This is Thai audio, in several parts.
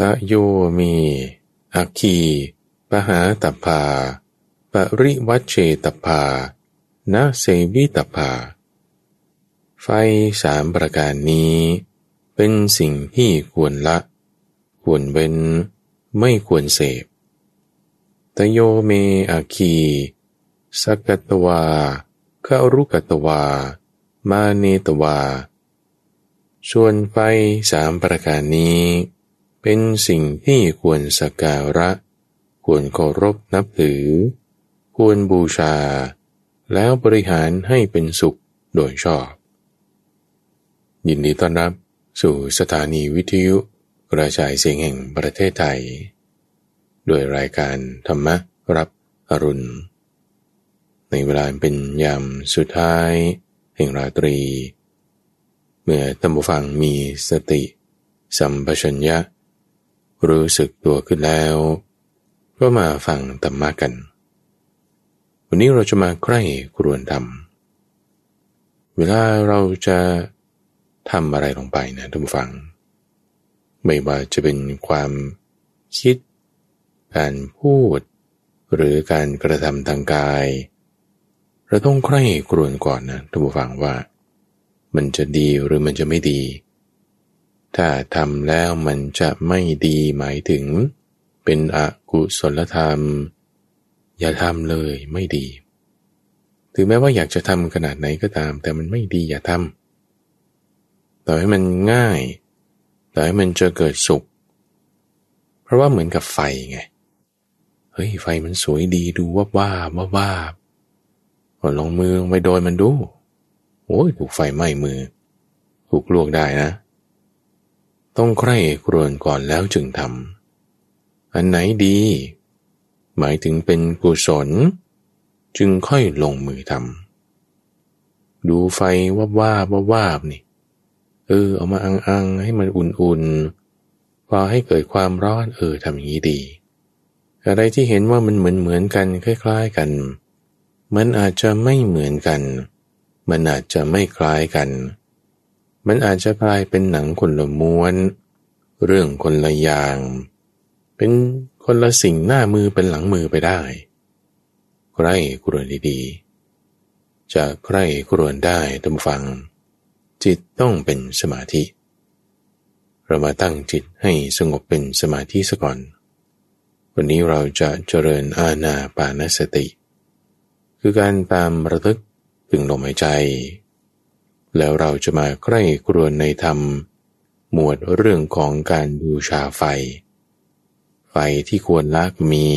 ตะโยมีอัคคีปหาตภาปริวัชเชตภานาเสวิตภาไฟสามประการนี้ เป็นสิ่งที่ควรละ ควรเว้น ไม่ควรเสพตโยเมอาคีสกตวาคารุกตวา มาเนตวา ส่วนไฟสามประการนี้ เป็นสิ่งที่ควรสักการะ ควรเคารพนับถือ ควรบูชา แล้วบริหารให้เป็นสุขโดยชอบ ยินดีต้อนรับสู่สถานีวิทยุกระจายเสียงแห่งประเทศไทยด้วยรายการธรรมรับอรุณ ในเวลาเป็นยามสุดท้าย แห่งราตรี เมื่อท่านผู้ฟังมีสติ สัมปชัญญะ รู้สึกตัวขึ้นแล้ว ก็มาฟังธรรมะกัน วันนี้เราจะมาใกล้ครวนธรรม เวลาเราจะทำอะไรลงไปนะท่านผู้ฟัง ไม่ว่าจะเป็นความคิด การพูด หรือการกระทำทางกาย เราต้องใคร่ครวญก่อนนะท่านผู้ฟังว่า มันจะดีหรือมันจะไม่ดี ถ้าทำแล้วมันจะไม่ดีหมายถึง เป็นอกุศลธรรม อย่าทำเลยไม่ดี ถึงแม้ว่าอยากจะทำขนาดไหนก็ตาม แต่มันไม่ดีอย่าทำต่อให้มันง่าย ต่อให้มันจะเกิดสุข เพราะว่าเหมือนกับไฟไง เฮ้ยไฟมันสวยดีดูว่าว่าว่าว่าลองมือไปโดนมันดู โอ้ยถูกไฟไหม้มือ ถูกลวกได้นะ ต้องใคร่ครวญก่อนแล้วจึงทำอันไหนดี หมายถึงเป็นกุศล จึงค่อยลงมือทำดูไฟว่าว่าว่าว่านี่ เออ เอามาอังๆให้มันอุ่นๆพอให้เกิดความร้อนเออทำอย่างนี้ดี อะไรที่เห็นว่ามันเหมือนเหมือนกันคล้าย ๆกัน มันอาจจะไม่เหมือนกัน มันอาจจะไม่คล้ายกัน มันอาจจะกลายเป็นหนังคนละม้วน เรื่องคนละอย่าง เป็นคนละสิ่งหน้ามือเป็นหลังมือไปได้ ใครกรวนดีๆ จะใครกรวนได้ตามฟัง จิตต้องเป็นสมาธิ เรามาตั้งจิตให้สงบเป็นสมาธิซะก่อน วันนี้เราจะเจริญอาณาปานสติ คือการตามระลึกถึงลมหายใจ แล้วเราจะมาใกล้ครวนในธรรม หมวดเรื่องของการบูชาไฟ ไฟที่ควรละมี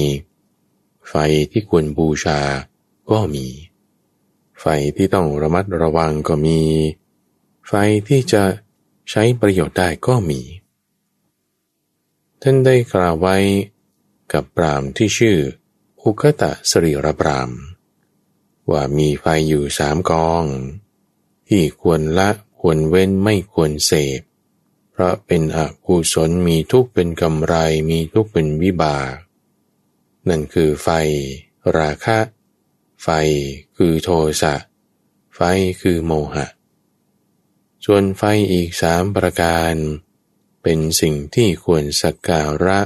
ไฟที่ควรบูชาก็มี ไฟที่ต้องระมัดระวังก็มี ไฟที่จะใช้ประโยชน์ได้ก็มี ท่านได้กล่าวไว้กับปรามที่ชื่ออุคตะสรีรปรามว่ามีไฟอยู่สามกอง ที่ควรละควรเว้นไม่ควรเสพ เพราะเป็นอกุศลมีทุกข์เป็นกำไรมีทุกข์เป็นวิบาก นั่นคือไฟ ราคะ ไฟคือโทสะ ไฟคือโมหะ ส่วนไฟอีกสามประการ เป็นสิ่งที่ควรสักการะ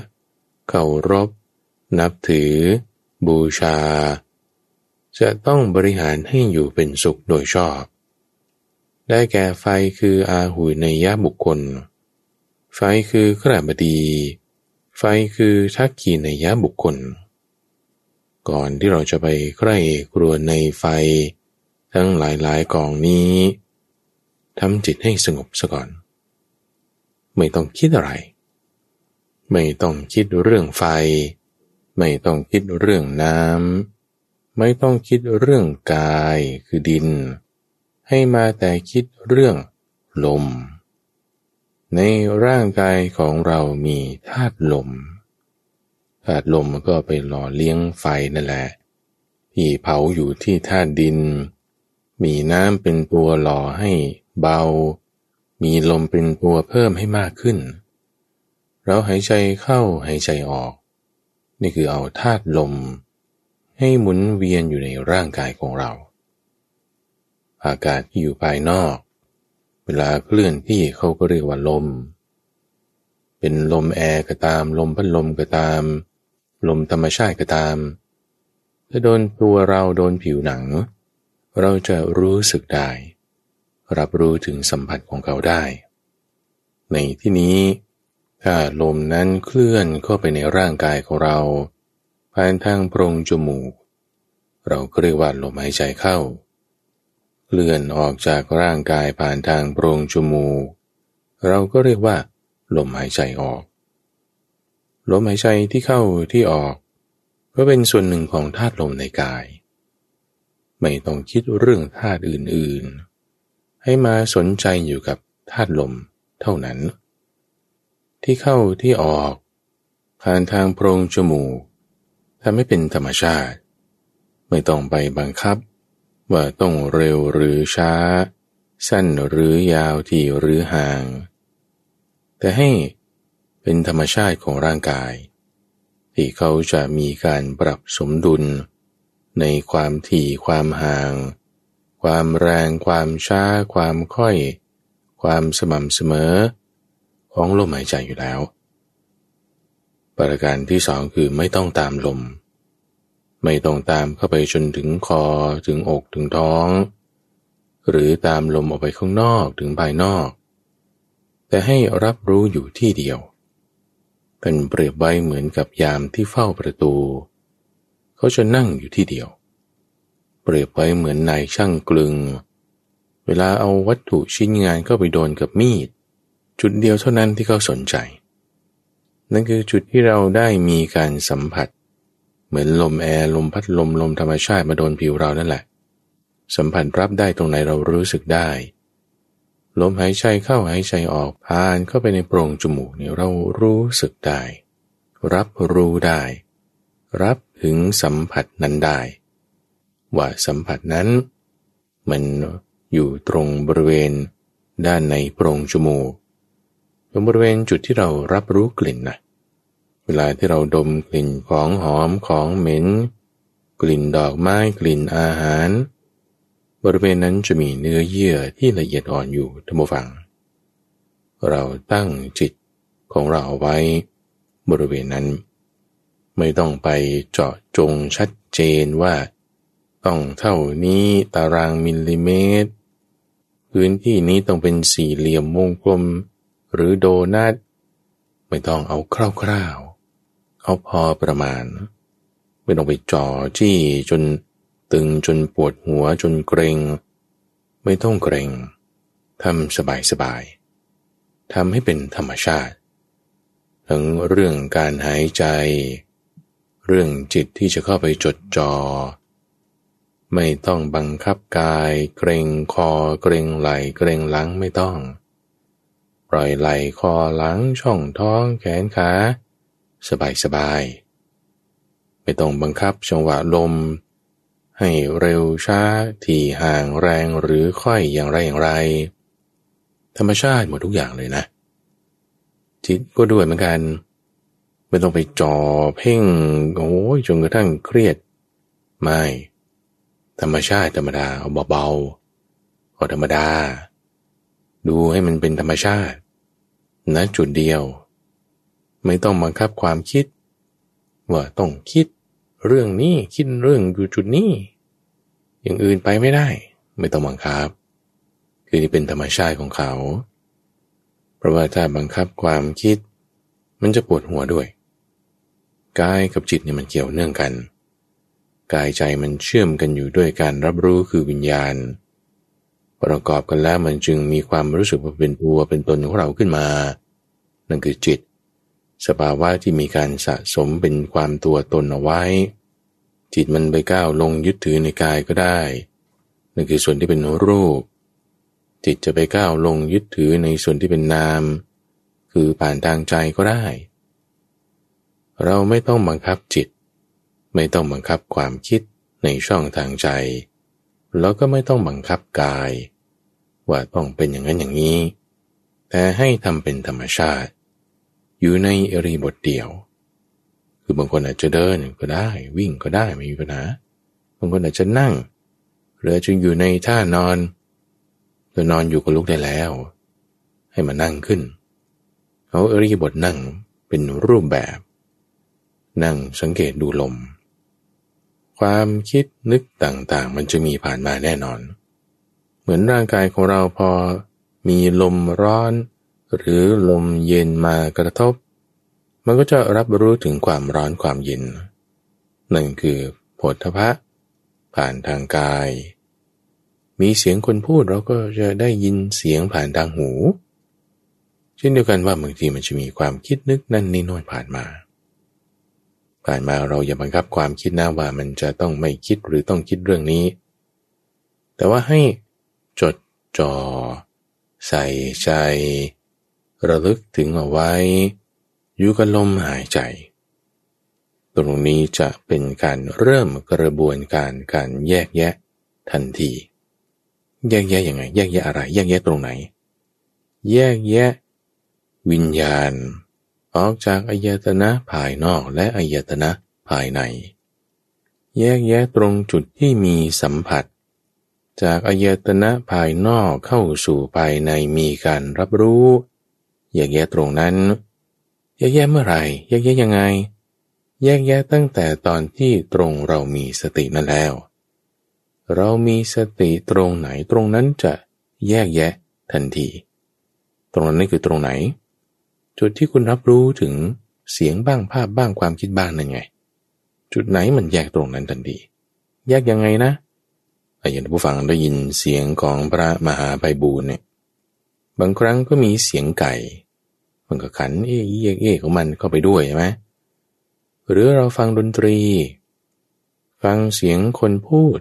เคารพ นับถือ บูชา จะต้องบริหารให้อยู่เป็นสุขโดยชอบ ได้แก่ไฟคืออาหุยในยะบุคคล ไฟคือขรบดี ไฟคือทักขีในยะบุคคล ก่อนที่เราจะไปใกล้กลัวในไฟ ทั้งหลายๆกองนี้ทำจิตให้สงบซะก่อน ไม่ต้องคิดอะไร ไม่ต้องคิดเรื่องไฟ ไม่ต้องคิดเรื่องน้ำไม่ต้องคิดเรื่องกายคือดิน ให้มาแต่คิดเรื่องลม ในร่างกายของเรามีธาตุลม ธาตุลมก็ไปหล่อเลี้ยงไฟนั่นแหละ ที่เผาอยู่ที่ธาตุดิน มีน้ำเป็นตัวหล่อให้เบา มีลมเป็นตัวเพิ่มให้มากขึ้น เราหายใจเข้าหายใจออก นี่คือเอาธาตุลม ให้หมุนเวียนอยู่ในร่างกายของเรา อากาศที่อยู่ภายนอก เวลาเคลื่อนที่เขาก็เรียกว่าลม เป็นลมแอร์ก็ตาม ลมพัดลมก็ตาม ลมธรรมชาติก็ตาม ถ้าโดนตัวเราโดนผิวหนัง เราจะรู้สึกได้ รับรู้ถึงสัมผัสของเขาได้ ในที่นี้ถ้าลมนั้นเคลื่อนเข้าไปในร่างกายของเราผ่านทางโพรงจมูก เราก็เรียกว่าลมหายใจเข้า เคลื่อนออกจากร่างกายผ่านทางโพรงจมูก เราก็เรียกว่า ลมหายใจออก ลมหายใจที่เข้าที่ออก ก็เป็นส่วนหนึ่งของธาตุลมในกาย ไม่ต้องคิดเรื่องธาตุอื่นๆ ให้มาสนใจอยู่กับธาตุลมเท่านั้น ที่เข้าที่ออก ผ่านทางโพรงจมูกทำให้เป็นธรรมชาติ ไม่ต้องไปบังคับ ว่าต้องเร็วหรือช้า สั้นหรือยาวที่หรือห่าง แต่ให้เป็นธรรมชาติของร่างกาย ที่เขาจะมีการปรับสมดุล ในความถี่ความห่าง ความแรง ความช้า ความค่อย ความสม่ำเสมอ ของลมหายใจอยู่แล้ว ประการที่สองคือไม่ต้องตามลม ไม่ต้องตามเข้าไปจนถึงคอถึงอกถึงท้อง หรือตามลมออกไปข้างนอกถึงภายนอก แต่ให้รับรู้อยู่ที่เดียว เป็นเปรียบไว้เหมือนกับยามที่เฝ้าประตู เขาจะนั่งอยู่ที่เดียว เปรียบไว้เหมือนนายช่างกลึง เวลาเอาวัตถุชิ้นงานเข้าไปโดนกับมีด จุดเดียวเท่านั้นที่เขาสนใจ นั่นคือจุดที่เราได้มีการสัมผัส เหมือนลมแอร์ลมพัดลมลมธรรมชาติมาโดนผิวเรานั่นแหละ สัมผัสรับได้ตรงไหนเรารู้สึกได้ ลมหายใจเข้าหายใจออกผ่านเข้าไปในโพรงจมูกเนี่ยเรารู้สึกได้ รับรู้ได้ รับถึงสัมผัสนั้นได้ ว่าสัมผัสนั้น มันอยู่ตรงบริเวณด้านในโพรงจมูกตรงบริเวณจุดที่เรารับรู้กลิ่นนะ เวลาที่เราดมกลิ่นของหอมของเหม็น กลิ่นดอกไม้กลิ่นอาหาร บริเวณนั้นจะมีเนื้อเยื่อที่ละเอียดอ่อนอยู่ท่านผู้ฟัง เราตั้งจิตของเราเอาไว้บริเวณนั้น ไม่ต้องไปเจาะจงชัดเจนว่า ต้องเท่านี้ตารางมิลลิเมตร พื้นที่นี้ต้องเป็นสี่เหลี่ยมวงกลม หรือโดนัทไม่ต้องเอาคร่าวๆ เอาพอประมาณ ไม่ต้องไปจ่อจี้จนตึงจนปวดหัวจนเกรง ไม่ต้องเกรงทำสบายสบายทำให้เป็นธรรมชาติ ทั้งเรื่องการหายใจ เรื่องจิตที่จะเข้าไปจดจอ่อไม่ต้องบังคับกาย เกรงคอเกรงไหลเกรงหลังไม่ต้อง ปล่อยไหลคอหลังช่องท้องแขนขา สบายสบายไม่ต้องบังคับจังหวะลม ให้เร็วช้าที่ห่างแรงหรือค่อยอย่างไรอย่างไร ธรรมชาติหมดทุกอย่างเลยนะ จิตก็ด้วยเหมือนกัน ไม่ต้องไปจ่อเพ่งโอ้ยจนกระทั่งเครียด ไม่ ธรรมชาติธรรมดาเอาเบาๆธรรมดา ดูให้มันเป็นธรรมชาติณจุดเดียว ไม่ต้องบังคับความคิด ว่าต้องคิดเรื่องนี้คิดเรื่องอยู่จุดนี้ อย่างอื่นไปไม่ได้ ไม่ต้องบังคับ คือนี่เป็นธรรมชาติของเขา เพราะว่าถ้าบังคับความคิด มันจะปวดหัวด้วย กายกับจิตเนี่ยมันเกี่ยวเนื่องกัน กายใจมันเชื่อมกันอยู่ด้วยการรับรู้คือวิญญาณ ประกอบกันแล้วมันจึงมีความรู้สึกว่าเป็นตัวเป็นตนของเราขึ้นมา นั่นคือจิต สภาวะที่มีการสะสมเป็นความตัวตนเอาไว้ จิตมันไปก้าวลงยึดถือในกายก็ได้ นั่นคือส่วนที่เป็นรูป จิตจะไปก้าวลงยึดถือในส่วนที่เป็นนาม คือผ่านทางใจก็ได้ เราไม่ต้องบังคับจิต ไม่ต้องบังคับความคิดในช่องทางใจ แล้วก็ไม่ต้องบังคับกาย ว่าต้องเป็นอย่างนั้นอย่างนี้ แต่ให้ทำเป็นธรรมชาติ อยู่ในอริบทเดียว คือบางคนอาจจะเดินก็ได้ วิ่งก็ได้ไม่มีปัญหา บางคนอาจจะนั่ง หรือจะอยู่ในท่านอนจะนอนอยู่ก็ลุกได้แล้ว ให้มานั่งขึ้น เอาอริยบทนั่งเป็นรูปแบบ นั่งสังเกตดูลม ความคิดนึกต่างๆ มันจะมีผ่านมาแน่นอน เหมือนร่างกายของเราพอมีลมร้อน หรือลมเย็นมากระทบ มันก็จะรับรู้ถึงความร้อนความเย็น นั่นคือโผฏฐะผ่านทางกาย มีเสียงคนพูดเราก็จะได้ยินเสียงผ่านทางหู เช่นเดียวกันว่าบางทีมันจะมีความคิดนึกนั่นนี่โน่นผ่านมา ผ่านมาเราอย่าบังคับความคิดนะว่ามันจะต้องไม่คิดหรือต้องคิดเรื่องนี้ แต่ว่าให้จดจอ่อใส่ใจ ระลึกถึงเอาไว้ อยู่กับลมหายใจ ตรงนี้จะเป็นการเริ่มกระบวนการการแยกแยะทันที แยกแยะยังไง แยกแยะอะไร แยกแยะตรงไหน แยกแยะ วิญญาณ ออกจากอายตนะภายนอกและอายตนะภายใน แยกแยะตรงจุดที่มีสัมผัสจากอายตนะภายนอกเข้าสู่ภายในมีการรับรู้ แยกแยะตรงนั้น แยกแยะเมื่อไหร่ แยกแยะยังไง แยกแยะตั้งแต่ตอนที่ตรงเรามีสตินั่นแล้ว เรามีสติตรงไหนตรงนั้นจะแยกแยะทันที ตรงนั้นนี่คือตรงไหน จุดที่คุณรับรู้ถึงเสียงบ้างภาพบ้างความคิดบ้างนั่นไง จุดไหนมันแยกตรงนั้นทันทีแยกยังไงนะอย่างผู้ฟังได้ยินเสียงของพระมหาไพบูลเนี่ย บางครั้งก็มีเสียงไก่ มันก็ขันเอ๊ะเอ๊ะเอ๊ของมันเข้าไปด้วยใช่ไหมหรือเราฟังดนตรี ฟังเสียงคนพูด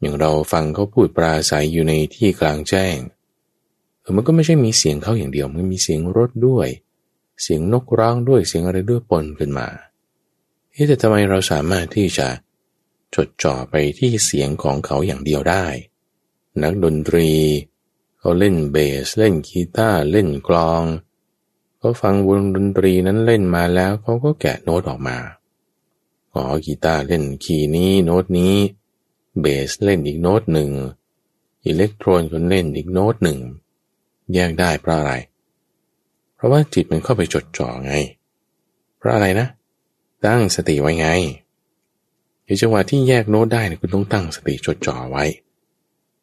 อย่างเราฟังเขาพูดปราศัยอยู่ในที่กลางแจ้งเออมันก็ไม่ใช่มีเสียงเขาอย่างเดียว มันมีเสียงรถด้วย เสียงนกร้องด้วยเสียงอะไรด้วยปนขึ้นมาเฮ้แต่ทำไมเราสามารถที่จะจดจ่อไปที่เสียงของเขาอย่างเดียวได้ นักดนตรี เขาเล่นเบส เล่นกีตาร์เล่นกลองเขาฟังวงดนตรีนั้นเล่นมาแล้วเขาก็แกะโน้ตออกมาอ๋อกีตาร์เล่นคีย์นี้โน้ตนี้ เบสเล่นอีกโน้ตหนึ่งอิเล็กโทรนก็เล่นอีกโน้ตหนึ่ง แยกได้เพราะอะไร เพราะว่าจิตมันเข้าไปจดจ่อไง เพราะอะไรนะ ตั้งสติไว้ไงในจังหวะที่แยกโน้ตได้คุณต้องตั้งสติจดจ่อไว้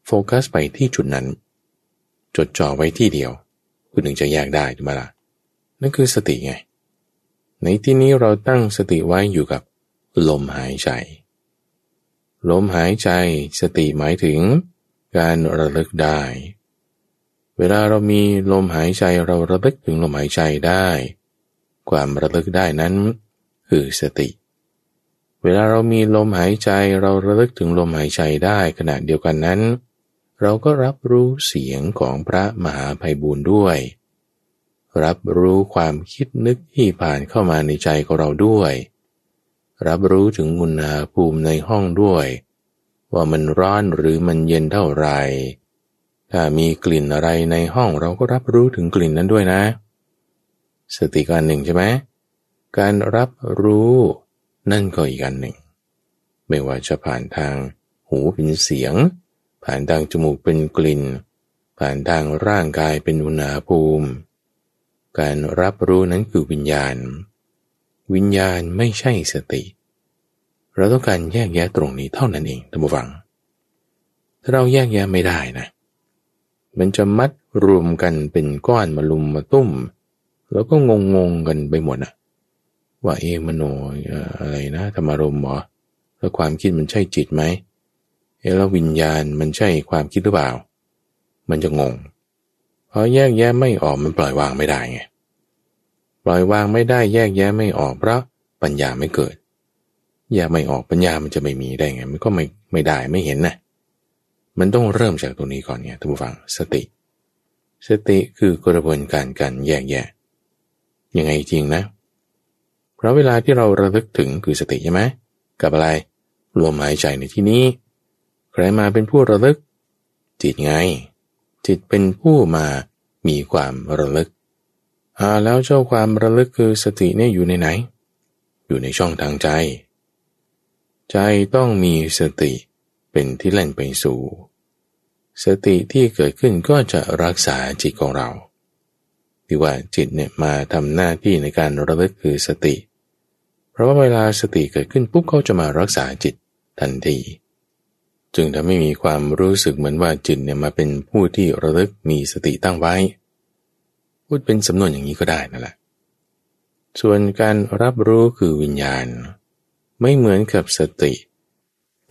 โฟกัสไปที่จุดนั้น จดจ่อไว้ที่เดียว คุณถึงจะแยกได้ถูกไหมล่ะนั่นคือสติไง ในที่นี้เราตั้งสติไว้อยู่กับลมหายใจ ลมหายใจสติหมายถึงการระลึกได้ เวลาเรามีลมหายใจเราระลึกถึงลมหายใจได้ ความระลึกได้นั้นคือสติ เวลาเรามีลมหายใจเราระลึกถึงลมหายใจได้ขณะเดียวกันนั้น เราก็รับรู้เสียงของพระมหาภัยบูรณ์ด้วย รับรู้ความคิดนึกที่ผ่านเข้ามาในใจของเราด้วย รับรู้ถึงอุณหภูมิในห้องด้วย ว่ามันร้อนหรือมันเย็นเท่าไหร่ถ้ามีกลิ่นอะไรในห้องเราก็รับรู้ถึงกลิ่นนั้นด้วยนะ สติการหนึ่งใช่ไหมการรับรู้นั่นก็อีกอันหนึ่ง ไม่ว่าจะผ่านทางหูเป็นเสียง ผ่านทางจมูกเป็นกลิ่น ผ่านทางร่างกายเป็นอุณหภูมิ การรับรู้นั้นคือวิญญาณ วิญญาณไม่ใช่สติ เราต้องการแยกแยะตรงนี้เท่านั้นเองท่านผู้ฟัง ถ้าเราแยกแยะไม่ได้นะ มันจะมัดรวมกันเป็นก้อนมาลุมมาตุ้ม แล้วก็งงงกันไปหมดอะว่าเอมโนอะไรนะธรรมารมหรอแล้วความคิดมันใช่จิตไหม เอแล้ววิญญาณมันใช่ความคิดหรือเปล่า มันจะงง เพอแยกแยะไม่ออกมันปล่อยวางไม่ได้ไง ปล่อยวางไม่ได้แยกแยะไม่ออกเพราะปัญญาไม่เกิด แยกไม่ออกปัญญามันจะไม่มีได้ไง มันก็ไม่ไม่ได้ไม่เห็นนะมันต้องเริ่มจากตรงนี้ก่อนเนี่ยท่านผู้ฟังสติ สติคือกระบวนการการแยกแยะ ยังไงจริงนะ เพราะเวลาที่เราระลึกถึงคือสติใช่ไหมกับอะไรลมหายใจในที่นี้ ใครมาเป็นผู้ระลึก จิตไง จิตเป็นผู้มามีความระลึกอ่าแล้วเจ้าความระลึกคือสติเนี่ยอยู่ในไหน อยู่ในช่องทางใจ ใจต้องมีสติเป็นที่เล่นไปสู่ สติที่เกิดขึ้นก็จะรักษาจิตของเราที่ว่าจิตเนี่ยมาทำหน้าที่ในการระลึกคือสติ เพราะว่าเวลาสติเกิดขึ้นปุ๊บเขาจะมารักษาจิตทันที จึงทำให้มีความรู้สึกเหมือนว่าจิตเนี่ยมาเป็นผู้ที่ระลึกมีสติตั้งไว้ พูดเป็นสำนวนอย่างนี้ก็ได้นั่นแหละ ส่วนการรับรู้คือวิญญาณ ไม่เหมือนกับสติ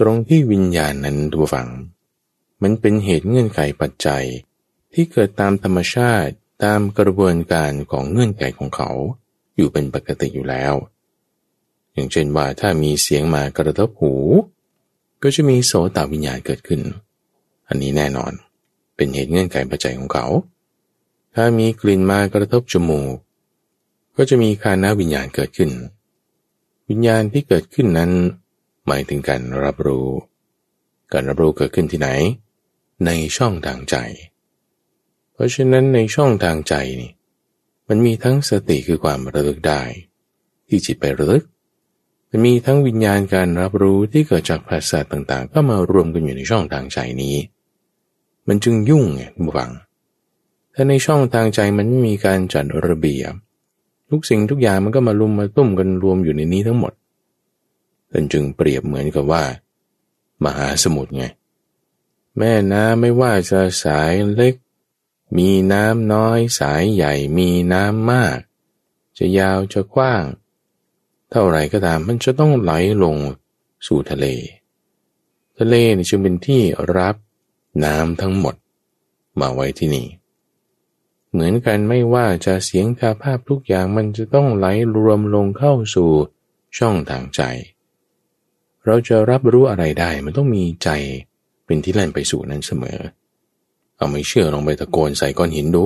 ตรงที่วิญญาณนั้นดูฝัง มันเป็นเหตุเงื่อนไขปัจจัย ที่เกิดตามธรรมชาติตามกระบวนการของเงื่อนไขของเขา อยู่เป็นปกติอยู่แล้ว อย่างเช่นว่าถ้ามีเสียงมากระทบหู ก็จะมีโสตวิญญาณเกิดขึ้น อันนี้แน่นอน เป็นเหตุเงื่อนไขปัจจัยของเขา ถ้ามีกลิ่นมากระทบจมูก ก็จะมีคานาวิญญาณเกิดขึ้น วิญญาณที่เกิดขึ้นนั้น หมายถึงการรับรู้ การรับรู้เกิดขึ้นที่ไหน ในช่องทางใจ เพราะฉะนั้นในช่องทางใจนี่ มันมีทั้งสติคือความระลึกได้ ที่จิตไประลึก มันมีทั้งวิญญาณการรับรู้ที่เกิดจากภาษาต่างๆ ก็มารวมกันอยู่ในช่องทางใจนี้ มันจึงยุ่งไงบุฟัง ถ้าในช่องทางใจมันไม่มีการจัดระเบียบ ทุกสิ่งทุกอย่างมันก็มาลุมมาตุ้มกันรวมอยู่ในนี้ทั้งหมดมันจึงเปรียบเหมือนกับว่า มหาสมุทรไง แม่น้ำไม่ว่าจะสายเล็ก มีน้ำน้อยสายใหญ่มีน้ำมาก จะยาวจะกว้าง เท่าไรก็ตามมันจะต้องไหลลงสู่ทะเล ทะเลนี่จึงเป็นที่รับน้ำทั้งหมดมาไว้ที่นี่ เหมือนกันไม่ว่าจะเสียงทาภาพทุกอย่างมันจะต้องไหลรวมลงเข้าสู่ช่องทางใจ เราจะรับรู้อะไรได้มันต้องมีใจเป็นที่แล่นไปสู่นั้นเสมอ เอาไม่เชื่อลองไปตะโกนใส่ก้อนหินดู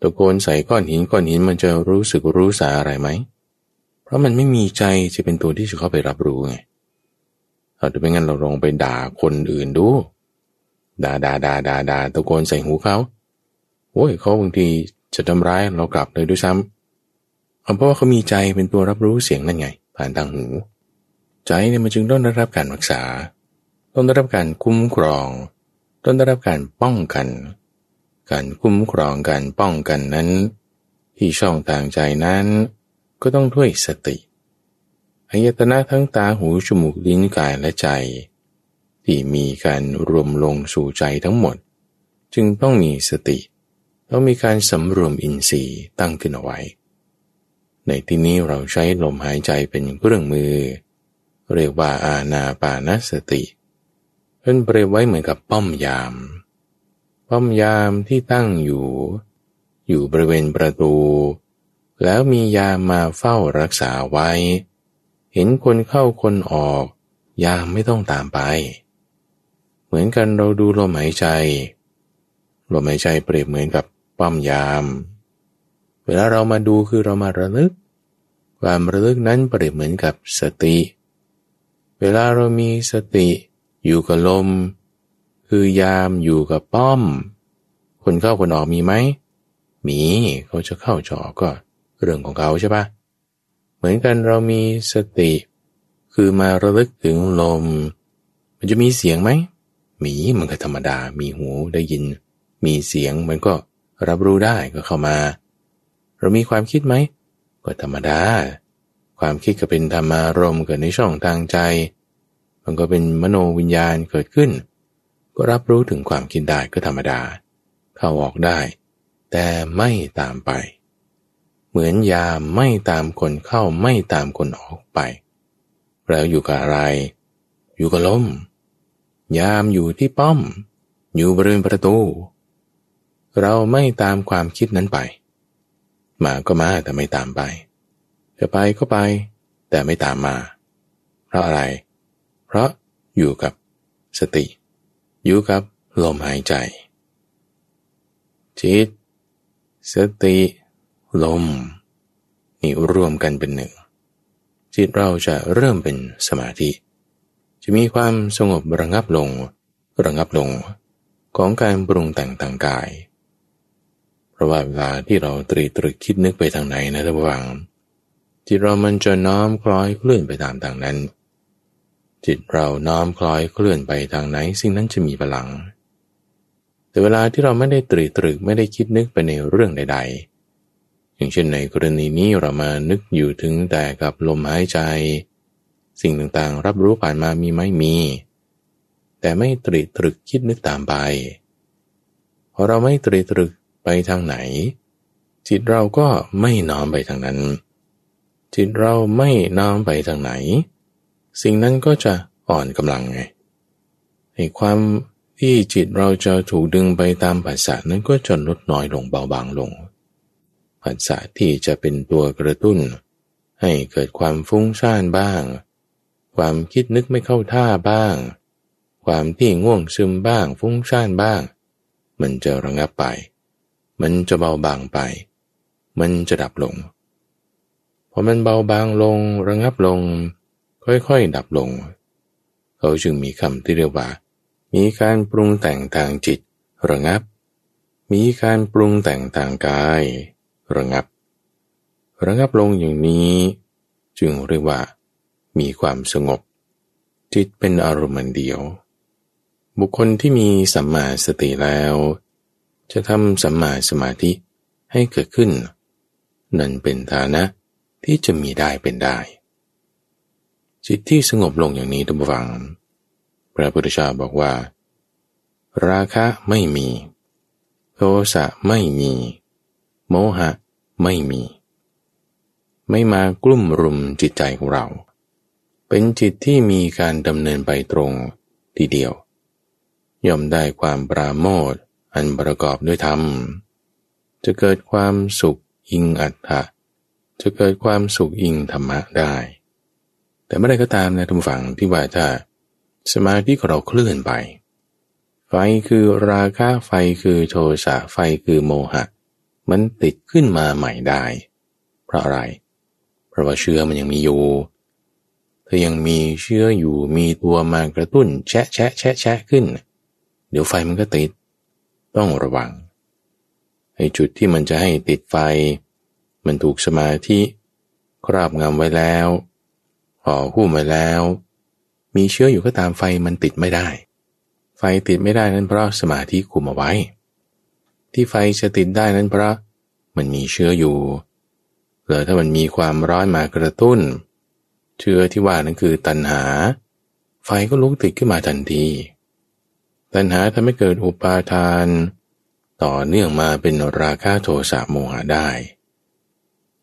ตะโกนใส่ก้อนหินก้อนหินมันจะรู้สึกรู้สาอะไรไหม ราะมันไม่มีใจจะเป็นตัวที่จะเข้าไปรับรู้ไงเอาถ้าเป็นงั้นเราลองไปด่าคนอื่นดู ด่าด่าด่าด่าด่าตะโกนใส่หูเขาโอ้ยเขาบางทีจะทำร้ายเรากลับเลยด้วยซ้ำเพราะว่าเขามีใจเป็นตัวรับรู้เสียงนั่นไง ผ่านทางหู ใจเนี่ยมันจึงต้องได้รับการรักษา ต้องได้รับการคุ้มครอง ต้องได้รับการป้องกัน การคุ้มครองการป้องกันนั้น ที่ช่องทางใจนั้น ก็ต้องด้วยสติอายตนะทั้งตาหูจมูกลิ้นกายและใจ ที่มีการรวมลงสู่ใจทั้งหมด จึงต้องมีสติต้องมีการสำรวมอินทรีย์ตั้งขึ้นเอาไว้ ในที่นี้เราใช้ลมหายใจเป็นเครื่องมือ เรียกว่าอาณาปานสติเพิ่นเปรียบไว้เหมือนกับป้อมยาม ป้อมยามที่ตั้งอยู่ อยู่บริเวณประตู แล้วมียามมาเฝ้ารักษาไว้ เห็นคนเข้าคนออก ยามไม่ต้องตามไป เหมือนกันเราดูลมหายใจ ลมหายใจเปรียบเหมือนกับป้อมยาม เวลาเรามาดูคือเรามาระลึก ความระลึกนั้นเปรียบเหมือนกับสติ เวลาเรามีสติ อยู่กับลม คือยามอยู่กับป้อม คนเข้าคนออกมีไหมมีเขาจะเข้าจอก็ เรื่องของเขาใช่ปะเหมือนกันเรามีสติ คือมาระลึกถึงลม มันจะมีเสียงไหมมีมันก็ธรรมดา มีหูได้ยิน มีเสียงมันก็รับรู้ได้ก็เข้ามา เรามีความคิดไหมก็ธรรมดา ความคิดก็เป็นธรรมารมเกิดในช่องทางใจ มันก็เป็นมโนวิญญาณเกิดขึ้น ก็รับรู้ถึงความคิดได้ก็ธรรมดา เข้าออกได้ แต่ไม่ตามไป เหมือนยามไม่ตามคนเข้าไม่ตามคนออกไป แล้วอยู่กับอะไร อยู่กับลม ยามอยู่ที่ป้อม อยู่บริเวณประตู เราไม่ตามความคิดนั้นไป มาก็มาแต่ไม่ตามไป จะไปก็ไป แต่ไม่ตามมา เพราะอะไร เพราะอยู่กับสติ อยู่กับลมหายใจ จิต สติ ลมนี่รวมกันเป็นหนึ่ง จิตเราจะเริ่มเป็นสมาธิ จะมีความสงบระงับลง ระงับลงของการปรุงแต่งทางกาย เพราะว่าเวลาที่เราตรีตรึกคิดนึกไปทางไหนนะท่านผู้ฟังจิตเรามันจะน้อมคล้อยเคลื่อนไปตามทางนั้น จิตเราน้อมคล้อยเคลื่อนไปทางไหน สิ่งนั้นจะมีพลัง แต่เวลาที่เราไม่ได้ตรีตรึกไม่ได้คิดนึกไปในเรื่องใด ๆ อย่างเช่นในกรณีนี้เรามานึกอยู่ถึงแต่กับลมหายใจ สิ่งต่างๆ รับรู้ผ่านมามีไหมมี แต่ไม่ตรีตรึกคิดนึกตามไปพอเราไม่ตรีตรึกไปทางไหน จิตเราก็ไม่น้อมไปทางนั้น จิตเราไม่น้อมไปทางไหน สิ่งนั้นก็จะอ่อนกำลังไงในความที่จิตเราจะถูกดึงไปตามภาษานั้นก็จะลดน้อยลงเบาบางลง ภาษาที่จะเป็นตัวกระตุ้น ให้เกิดความฟุ้งซ่านบ้าง ความคิดนึกไม่เข้าท่าบ้าง ความที่ง่วงซึมบ้าง ฟุ้งซ่านบ้าง มันจะระงับไป มันจะเบาบางไป มันจะดับลงพอมันเบาบางลงระงับลง ค่อยๆดับลง เขาจึงมีคำที่เรียกว่า มีการปรุงแต่งทางจิตระงับ มีการปรุงแต่งทางกาย ระงับ ระงับลงอย่างนี้ จึงเรียกว่า มีความสงบ จิตเป็นอารมณ์เดียว บุคคลที่มีสัมมาสติแล้ว จะทำสัมมาสมาธิให้เกิดขึ้น นั่นเป็นฐานะที่จะมีได้เป็นได้ จิตที่สงบลงอย่างนี้ทุกฝัง พระพุทธเจ้าบอกว่า ราคะไม่มี โทสะไม่มี โมหะ ไม่มี ไม่มากลุ่มรุมจิตใจของเรา เป็นจิตที่มีการดำเนินไปตรงทีเดียว ย่อมได้ความปราโมทอันประกอบด้วยธรรม จะเกิดความสุขอิงอัตถะจะเกิดความสุขอิงธรรมะได้ แต่เมื่อใดก็ตามนะทุกฝั่งที่ว่าถ้าสมาธิของเราเคลื่อนไป ไฟคือราคะไฟคือโทสะไฟคือโมหะ มันติดขึ้นมาใหม่ได้ เพราะอะไร เพราะว่าเชื้อมันยังมีอยู่ถ้ายังมีเชื้ออยู่มีตัวมากระตุ้น แชะแชะแชะแชะขึ้น เดี๋ยวไฟมันก็ติด ต้องระวังไอ้จุดที่มันจะให้ติดไฟ มันถูกสมาธิ ครอบงำไว้แล้วห่อหุ้มไว้แล้ว มีเชื้ออยู่ก็ตามไฟมันติดไม่ได้ ไฟติดไม่ได้นั้นเพราะสมาธิคุมเอาไว้ ที่ไฟจะติดได้นั้นเพราะมันมีเชื้ออยู่หรือถ้ามันมีความร้อนมากระตุ้น เชื้อที่ว่านั้นคือตัณหา ไฟก็ลุกติดขึ้นมาทันที ตัณหาทำให้เกิดอุปาทาน ต่อเนื่องมาเป็นราคะโทสะโมหะได้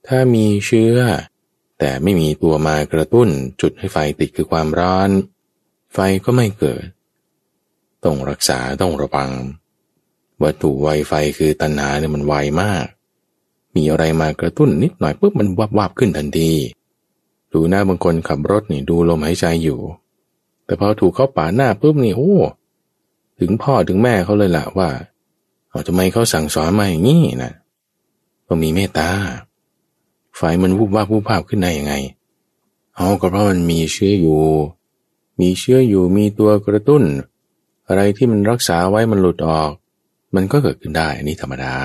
ถ้ามีเชื้อ แต่ไม่มีตัวมากระตุ้นจุดให้ไฟติดคือความร้อน ไฟก็ไม่เกิด ต้องรักษาต้องระวัง วัตถุไวไฟคือตัณหาเนี่ยมันไวมาก มีอะไรมากระตุ้นนิดหน่อยปุ๊บมันวับวับขึ้นทันทีดูหน้าบางคนขับรถนี่ดูลมหายใจอยู่ แต่พอถูกเขาป่าหน้าปุ๊บนี่โอ้ ถึงพ่อถึงแม่เขาเลยละว่าเอาทำไมเขาสั่งสอนมาอย่างนี้นะก็มีเมตตาไฟมันวุบวาบวุบวาบขึ้นได้ยังไงเอาก็เพราะมันมีเชื้ออยู่ มีเชื้ออยู่มีตัวกระตุ้น อะไรที่มันรักษาไว้มันหลุดออก มันก็เกิดขึ้นได้นี่ธรรมดา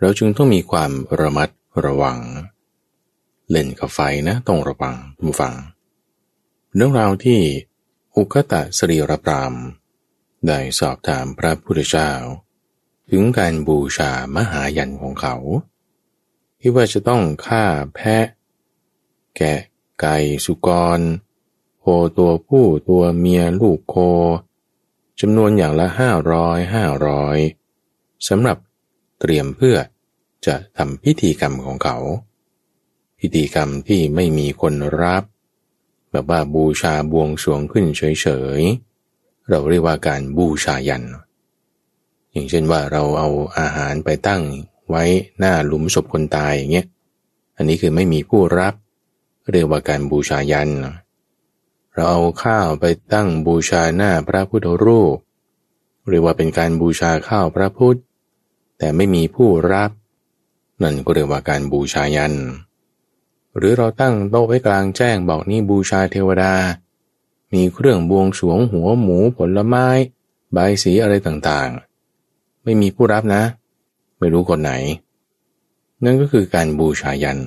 เราจึงต้องมีความระมัดระวัง เล่นกับไฟนะต้องระวังทุกฝัง เรื่องราวที่อุคตะสรีรปราม ได้สอบถามพระพุทธเจ้า ถึงการบูชามหายันของเขา ที่ว่าจะต้องฆ่าแพะ แกะไก่สุกรโคตัวผู้ตัวเมียลูกโค จำนวนอย่างละห้าร้อยห้าร้อยสำหรับเตรียมเพื่อจะทำพิธีกรรมของเขา พิธีกรรมที่ไม่มีคนรับ แบบว่าบูชาบวงสรวงขึ้นเฉยๆ เราเรียกว่าการบูชายัน อย่างเช่นว่าเราเอาอาหารไปตั้งไว้หน้าหลุมศพคนตายอย่างเงี้ย อันนี้คือไม่มีผู้รับ เรียกว่าการบูชายันเเราเอาข้าวไปตั้งบูชาหน้าพระพุทธรูปเรียกว่าเป็นการบูชาข้าวพระพุทธ แต่ไม่มีผู้รับ นั่นก็เรียกว่าการบูชายัน หรือเราตั้งโต๊ะไว้กลางแจ้งบอกนี่บูชาเทวดา มีเครื่องบวงสวงหัวหมูผลไม้ ใบสีอะไรต่างๆ ไม่มีผู้รับนะ ไม่รู้คนไหน นั่นก็คือการบูชายัน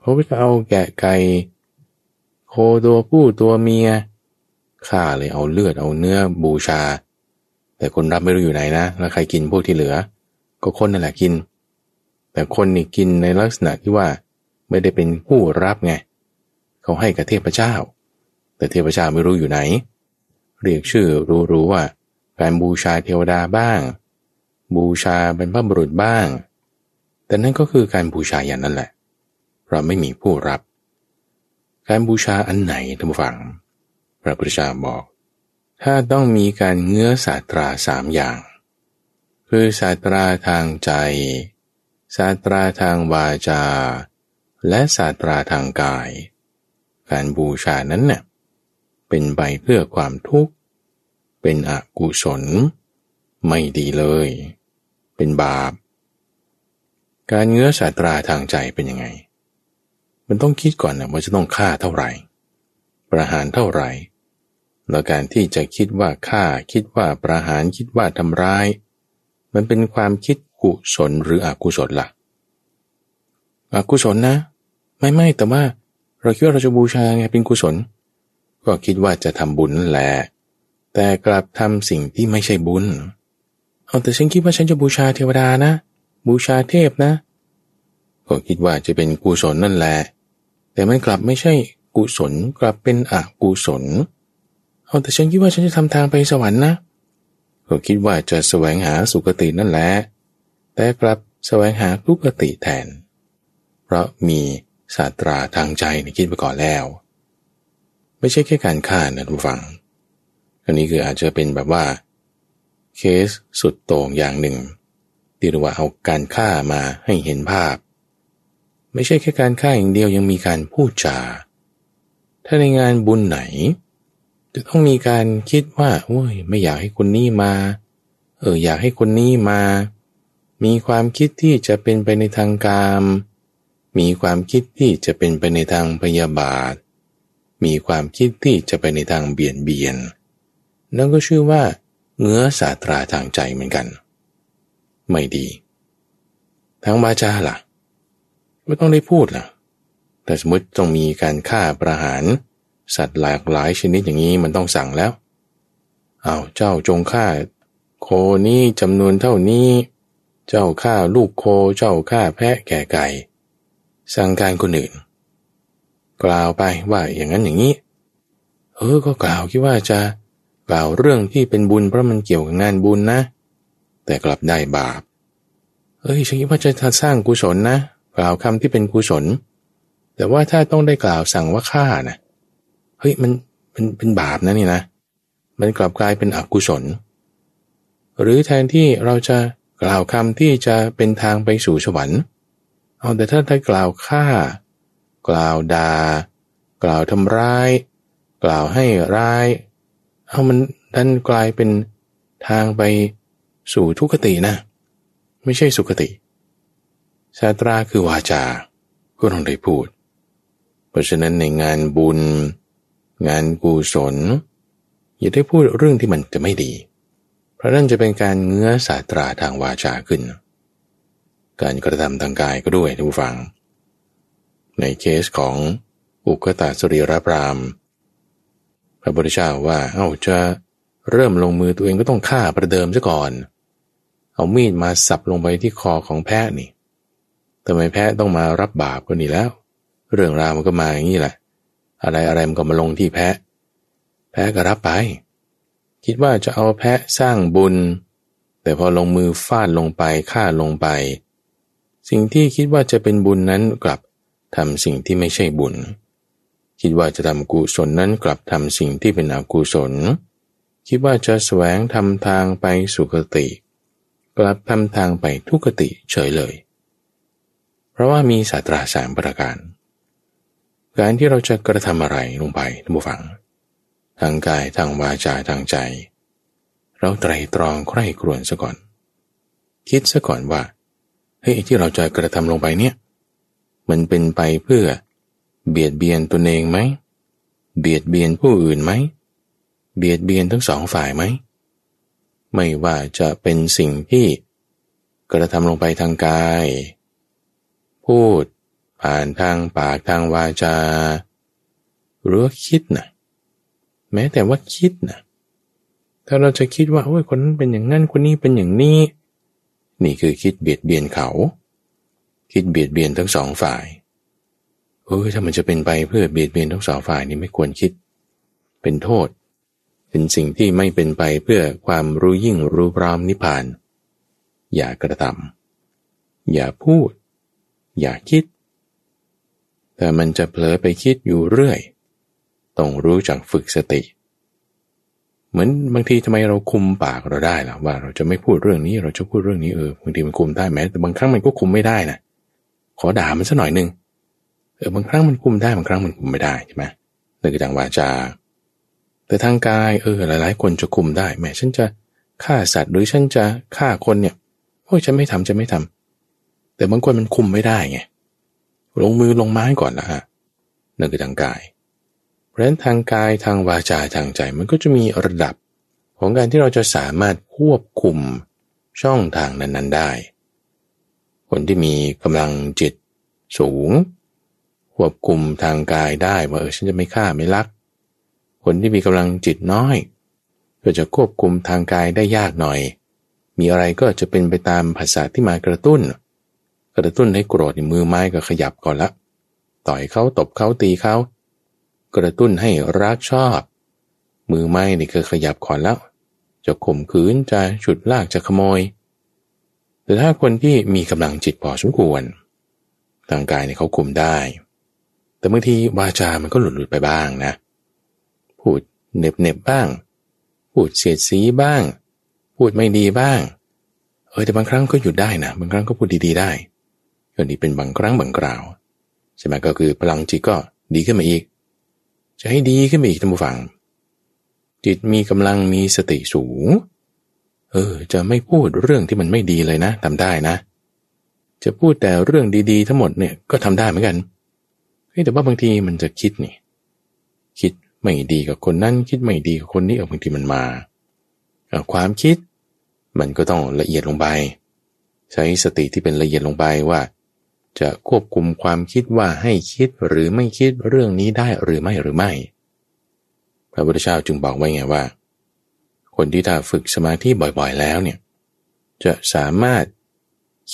เขาจะเอาแกะไก่ โคตัวผู้ตัวเมียฆ่าเลยเอาเลือดเอาเนื้อบูชา แต่คนรับไม่รู้อยู่ไหนนะแล้วใครกินพวกที่เหลือ ก็คนนั่นแหละกิน แต่คนนี่กินในลักษณะที่ว่าไม่ได้เป็นผู้รับไงเขาให้กับเทพเจ้า แต่เทพเจ้าไม่รู้อยู่ไหน เรียกชื่อรู้ๆว่า การบูชาเทวดาบ้าง บูชาเป็นพระบุรุษบ้าง แต่นั่นก็คือการบูชาอย่างนั้นแหละ เราไม่มีผู้รับ การบูชาอันไหนท่านผู้ฟัง พระพุทธเจ้าบอก ถ้าต้องมีการเงื้อศาสตราสามอย่าง คือศาสตราทางใจ ศาสตราทางวาจา และศาสตราทางกาย การบูชานั้นเน่ยเป็นไปเพื่อความทุกข์ เป็นอกุศล ไม่ดีเลย เป็นบาป การเงื้อสาตราทางใจเป็นยังไง มันต้องคิดก่อนนะว่าจะต้องฆ่าเท่าไหร่ ประหารเท่าไหร่ แล้วการที่จะคิดว่าฆ่าคิดว่าประหารคิดว่าทำร้าย มันเป็นความคิดกุศลหรืออกุศลละ่ะ อกุศลนะ ไม่ไม่แต่ว่าเราคิดว่าเราจะบูชาไงเป็นกุศล ก็คิดว่าจะทำบุญนั่นแหละแต่กลับทำสิ่งที่ไม่ใช่บุญเอาแต่ฉันคิดว่าฉันจะบูชาเทวดานะ บูชาเทพนะ ก็คิดว่าจะเป็นกุศลนั่นแหละ แต่มันกลับไม่ใช่กุศลกลับเป็นอกุศลเอาแต่ฉันคิดว่าฉันจะทำทางไปสวรรค์นะ ก็คิดว่าจะแสวงหาสุคตินั่นแหละ แต่กลับแสวงหาทุกติแทน เพราะมีศาสตราทางใจในคิดไปก่อนแล้ว ไม่ใช่แค่การฆ่านะทุกฝัง อันนี้คืออาจจะเป็นแบบว่า เคสสุดโต่งอย่างหนึ่งที่เรียกว่าเอาการฆ่ามาให้เห็นภาพ ไม่ใช่แค่การฆ่าอย่างเดียวยังมีการพูดจา ถ้าในงานบุญไหน จะต้องมีการคิดว่าโอ้ยไม่อยากให้คนนี้มา เอออยากให้คนนี้มา มีความคิดที่จะเป็นไปในทางกาม มีความคิดที่จะเป็นไปในทางพยาบาท มีความคิดที่จะไปในทางเบียดเบียน นั่นก็ชื่อว่าเงื้อสาตราทางใจเหมือนกัน ไม่ดี ทั้งบาจาล่ะ ไม่ต้องได้พูดล่ะ แต่สมมติต้องมีการฆ่าประหาร สัตว์หลากหลายชนิดอย่างนี้มันต้องสั่งแล้ว เอาเจ้าจงฆ่า โคนี้จำนวนเท่านี้ เจ้าฆ่าลูกโค เจ้าฆ่าแพะแก่ไก่ สั่งการคนอื่น กล่าวไปว่าอย่างนั้นอย่างนี้ เออ ก็กล่าวคิดว่าจะกล่าวเรื่องที่เป็นบุญเพราะมันเกี่ยวกับงานบุญนะ แต่กลับได้บาป เอ้ยฉันคิดว่าจะสร้างกุศลนะ กล่าวคำที่เป็นกุศล แต่ว่าถ้าต้องได้กล่าวสั่งว่าฆ่านะเฮ้ยมันเป็นเป็นบาปนะนี่นะ มันกลับกลายเป็นอกุศล หรือแทนที่เราจะกล่าวคำที่จะเป็นทางไปสู่สวรรค์เอาแต่ถ้าได้กล่าวฆ่า กล่าวดา่ากล่าวทำร้าย กล่าวให้ร้าย เอามันดันกลายเป็นทางไปสู่ทุกขตินะ ไม่ใช่สุขติ ศาตราคือวาจาก็ต้องได้พูด เพราะฉะนั้นในงานบุญ งานกุศลอย่าได้พูดเรื่องที่มันจะไม่ดี เพราะนั่นจะเป็นการเงื้อศาตราทางวาจาขึ้น การกระทำทางกายก็ด้วยท่านผู้ฟัง ในเคสของอุกตาสรีรพรามพระพุทธเจ้าว่า เอ้าจะเริ่มลงมือตัวเองก็ต้องฆ่าประเดิมซะก่อน เอามีดมาสับลงไปที่คอของแพะนี่ ทำไมแพะต้องมารับบาปก็นี่แล้ว เรื่องราวมันก็มาอย่างนี้แหละ อะไรอะไรมันก็มาลงที่แพะแพะก็รับไป คิดว่าจะเอาแพะสร้างบุญ แต่พอลงมือฟาดลงไปฆ่าลงไป สิ่งที่คิดว่าจะเป็นบุญนั้นกลับทำสิ่งที่ไม่ใช่บุญ คิดว่าจะทำกุศลนั้นกลับทำสิ่งที่เป็นอกุศล คิดว่าจะแสวงทำทางไปสุคติ กลับทำทางไปทุกติเฉยเลย เพราะว่ามีศาสตราสามประการ การที่เราจะกระทำอะไรลงไปท่านผู้ฟัง ทางกายทางวาจาทางใจ เราไตรตรองใคร่ครวญซะก่อน คิดซะก่อนว่าเฮ้ยที่เราจะกระทำลงไปเนี่ย มันเป็นไปเพื่อเบียดเบียนตนเองไหม เบียดเบียนผู้อื่นไหม เบียดเบียนทั้งสองฝ่ายไหม ไม่ว่าจะเป็นสิ่งที่กระทำลงไปทางกาย พูด ผ่านทางปากทางวาจา หรือคิดนะแม้แต่ว่าคิดนะถ้าเราจะคิดว่าโอ้ยคนนั้นเป็นอย่างนั้นคนนี้เป็นอย่างนี้ นี่คือคิดเบียดเบียนเขา คิดเบียดเบียนทั้งสองฝ่ายเออถ้ามันจะเป็นไปเพื่อเบียดเบียนทั้งสองฝ่ายนี่ไม่ควรคิด เป็นโทษ เป็นสิ่งที่ไม่เป็นไปเพื่อความรู้ยิ่งรู้พร้อมนิพพาน อย่ากระทำอย่าพูด อย่าคิด แต่มันจะเผลอไปคิดอยู่เรื่อย ต้องรู้จักฝึกสติ เหมือนบางทีทำไมเราคุมปากเราได้ล่ะว่า เราจะไม่พูดเรื่องนี้ เราจะพูดเรื่องนี้เออบางทีมันคุมได้แม้แต่บางครั้งมันก็คุมไม่ได้นะขอด่ามันสักหน่อยหนึ่งเออบางครั้งมันคุมได้บางครั้งมันคุมไม่ได้ใช่ไหมนั่นคือทางวาจา แต่ทางกายเออหลาย ๆ คนจะคุมได้แม้ฉันจะฆ่าสัตว์หรือฉันจะฆ่าคนเนี่ยโอ้ยฉันไม่ทำจะไม่ทำ แต่บางคนมันคุมไม่ได้ไงลงมือลงไม้ก่อนละฮะนั่นคือทางกาย เพราะฉะนั้นทางกายทางวาจาทางใจมันก็จะมีระดับของการที่เราจะสามารถควบคุมช่องทางนั้น ๆได้ คนที่มีกำลังจิตสูง ควบคุมทางกายได้ว่าเออฉันจะไม่ฆ่าไม่ลัก คนที่มีกำลังจิตน้อย ก็จะควบคุมทางกายได้ยากหน่อย มีอะไรก็จะเป็นไปตามภาษาที่มากระตุ้น กระตุ้นให้โกรธมือไม้ก็ขยับก่อนละ ต่อยเขาตบเขาตีเขา กระตุ้นให้รักชอบ มือไม้นี่ก็ขยับก่อนแล้ว จะข่มขืนจะฉุดลากจะขโมย แต่ถ้าคนที่มีกำลังจิตพอสมควรทางกายเนี่ยเขาคุมได้ แต่บางทีวาจา มันก็หลุดหลุดไปบ้างนะ พูดเน็บเน็บบ้าง พูดเสียดสีบ้าง พูดไม่ดีบ้าง เออแต่บางครั้งก็หยุดได้นะ บางครั้งก็พูดดีๆได้ ก็นี่เป็นบางครั้งบางคราวใช่ไหมก็คือพลังจิตก็ดีขึ้นมาอีก จะให้ดีขึ้นมาอีกท่านผู้ฟัง จิตมีกำลังมีสติสูง เออ จะไม่พูดเรื่องที่มันไม่ดีเลยนะทำได้นะ จะพูดแต่เรื่องดีๆ ทั้งหมดเนี่ยก็ทำได้เหมือนกันแต่ว่าบางทีมันจะคิดนี่ คิดไม่ดีกับคนนั้น คิดไม่ดีกับคนนี้เออบางทีมันมาความคิด มันก็ต้องละเอียดลงไป ใช้สติที่เป็นละเอียดลงไปว่า จะควบคุมความคิดว่าให้คิดหรือไม่คิดเรื่องนี้ได้หรือไม่หรือไม่ พระพุทธเจ้าจึงบอกไว้ไงว่า คนที่ถ้าฝึกสมาธิบ่อยๆแล้วเนี่ยจะสามารถ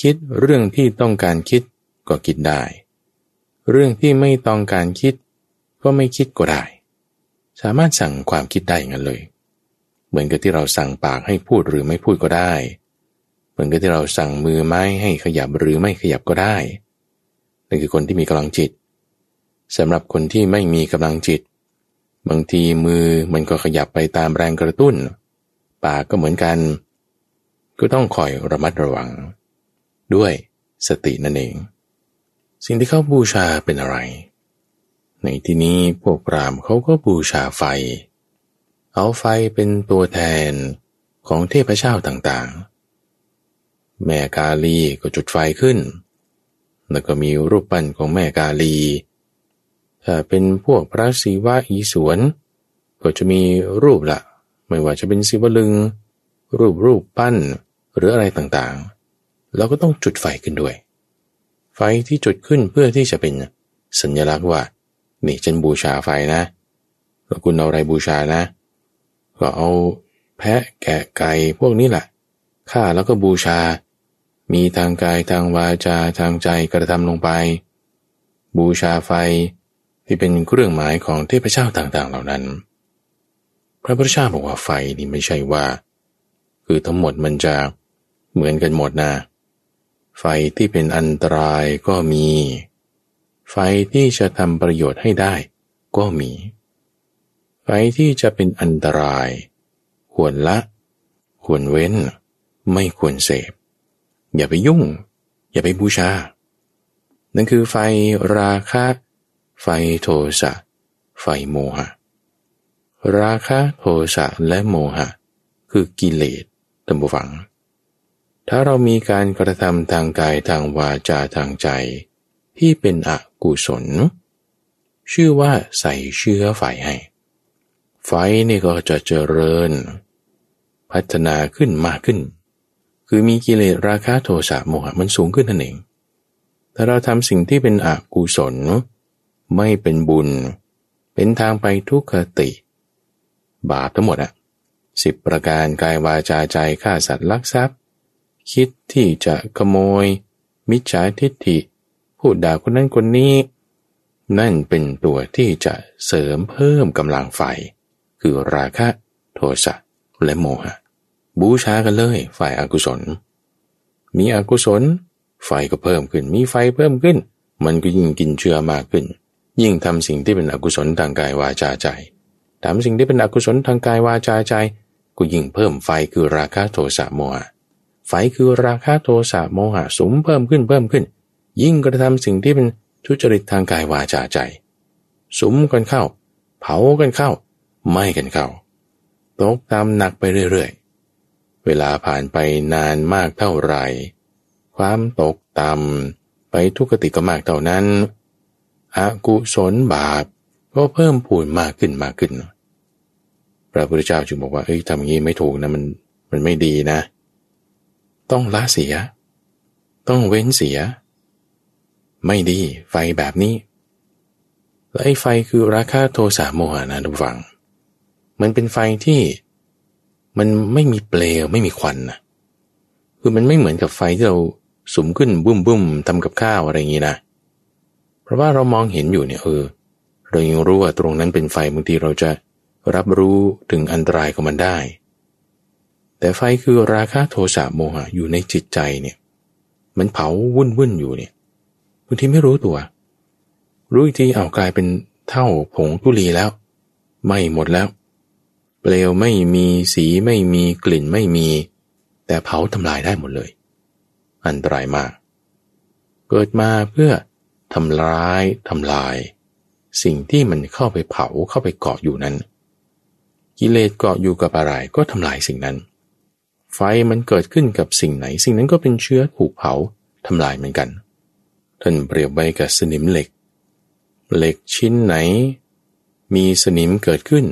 คิดเรื่องที่ต้องการคิดก็คิดได้ เรื่องที่ไม่ต้องการคิด ก็ไม่คิดก็ได้ สามารถสั่งความคิดได้อย่างนั้นเลย เหมือนกับที่เราสั่งปากให้พูดหรือไม่พูดก็ได้ เหมือนกับที่เราสั่งมือไม้ให้ขยับหรือไม่ขยับก็ได้ นั่นคือคนที่มีกำลังจิตสำหรับคนที่ไม่มีกำลังจิต บางทีมือมันก็ขยับไปตามแรงกระตุ้น ปากก็เหมือนกัน ก็ต้องคอยระมัดระวัง ด้วยสตินั่นเอง สิ่งที่เขาบูชาเป็นอะไร ในที่นี้พวกพรามเขาก็บูชาไฟ เอาไฟเป็นตัวแทนของเทพเจ้าต่างๆ แม่กาลีก็จุดไฟขึ้น แล้วก็มีรูปปั้นของแม่กาลี ถ้าเป็นพวกพระศิวะอีสวน ก็จะมีรูปละไม่ว่าจะเป็นศิวลึง รูปรูปปั้นหรืออะไรต่างๆ เราก็ต้องจุดไฟขึ้นด้วย ไฟที่จุดขึ้นเพื่อที่จะเป็นสัญลักษณ์ว่า นี่ฉันบูชาไฟนะ แล้วคุณเอาอะไรบูชานะ ก็เอาแพะแกะไก่พวกนี้แหละฆ่าแล้วก็บูชา มีทางกายทางวาจาทางใจกระทำลงไป บูชาไฟที่เป็นเครื่องหมายของเทพเจ้าต่างๆเหล่านั้น พระพุทธเจ้าบอกว่าไฟนี่ไม่ใช่ว่า คือทั้งหมดมันจะเหมือนกันหมดนะ ไฟที่เป็นอันตรายก็มี ไฟที่จะทำประโยชน์ให้ได้ก็มี ไฟที่จะเป็นอันตราย ควรละ ควรเว้น ไม่ควรเสพ อย่าไปยุ่ง อย่าไปบูชา นั่นคือไฟราคะ ไฟโทสะ ไฟโมหะ ราคะโทสะและโมหะ คือกิเลสตัมบูฟัง ถ้าเรามีการกระทำทางกายทางวาจาทางใจ ที่เป็นอกุศล ชื่อว่าใส่เชื้อไฟให้ ไฟนี่ก็จะเจริญ พัฒนาขึ้นมากขึ้น คือมีกิเลสราคะโทสะโมหะมันสูงขึ้นนั่นเอง ถ้าเราทำสิ่งที่เป็นอกุศล ไม่เป็นบุญ เป็นทางไปทุกขติ บาปทั้งหมดอะสิบประการกายวาจาใจฆ่าสัตว์ลักทรัพย์ คิดที่จะขโมย มิจฉาทิฏฐิ พูดด่าคนนั้นคนนี้ นั่นเป็นตัวที่จะเสริมเพิ่มกำลังไฟ คือราคะ โทสะและโมหะ บูชากันเลย ฝ่ายอากุศล มีอกุศล ไฟก็เพิ่มขึ้น มีไฟเพิ่มขึ้น มันก็ยิ่งกินเชื้อมากขึ้น ยิ่งทำสิ่งที่เป็นอกุศลทางกายวาจาใจทำสิ่งที่เป็นอกุศลทางกายวาจาใจก็ยิ่งเพิ่มไฟคือราคะโทสะโมหะไฟคือราคะโทสะโมหะสุมเพิ่มขึ้นเพิ่มขึ้น ยิ่งกระทำสิ่งที่เป็นทุจริตทางกายวาจาใจ สุมกันเข้า เผากันเข้าไหม้กันเข้า ตกตามหนักไปเรื่อยๆ เวลาผ่านไปนานมากเท่าไหร่ ความตกต่ำไปทุกขติก็มากเท่านั้นอากุศลบาปก็เพิ่มพูนมากขึ้นมากขึ้น พระพุทธเจ้าจึงบอกว่าเอ้ยทำอย่างนี้ไม่ถูกนะมันมันไม่ดีนะ ต้องละเสีย ต้องเว้นเสีย ไม่ดีไฟแบบนี้และไอ้ไฟคือราคาโทสะโมหะนะทุกฝัง มันเป็นไฟที่ มันไม่มีเปลวไม่มีควันนะคือมันไม่เหมือนกับไฟที่เราสุมขึ้นบุ้มบุ้มทำกับข้าวอะไรอย่างนี้นะเพราะว่าเรามองเห็นอยู่เนี่ยเออเรายังรู้ว่าตรงนั้นเป็นไฟบางทีเราจะรับรู้ถึงอันตรายของมันได้ แต่ไฟคือราคะโทสะโมหะอยู่ในจิตใจเนี่ยมันเผาวุ่นวุ่นอยู่เนี่ยบางทีไม่รู้ตัว รู้อีกทีเอากลายเป็นเท่าผงทุลีแล้ว ไม่หมดแล้ว เปลวไม่มีสีไม่มีกลิ่นไม่มี แต่เผาทำลายได้หมดเลย อันตรายมาก เกิดมาเพื่อทำร้ายทำลาย สิ่งที่มันเข้าไปเผาเข้าไปเกาะอยู่นั้น กิเลสเกาะอยู่กับอะไรก็ทำลายสิ่งนั้น ไฟมันเกิดขึ้นกับสิ่งไหน สิ่งนั้นก็เป็นเชื้อถูกเผาทำลายเหมือนกันท่านเปรียบไว้กับสนิมเหล็ก เหล็กชิ้นไหน มีสนิมเกิดขึ้น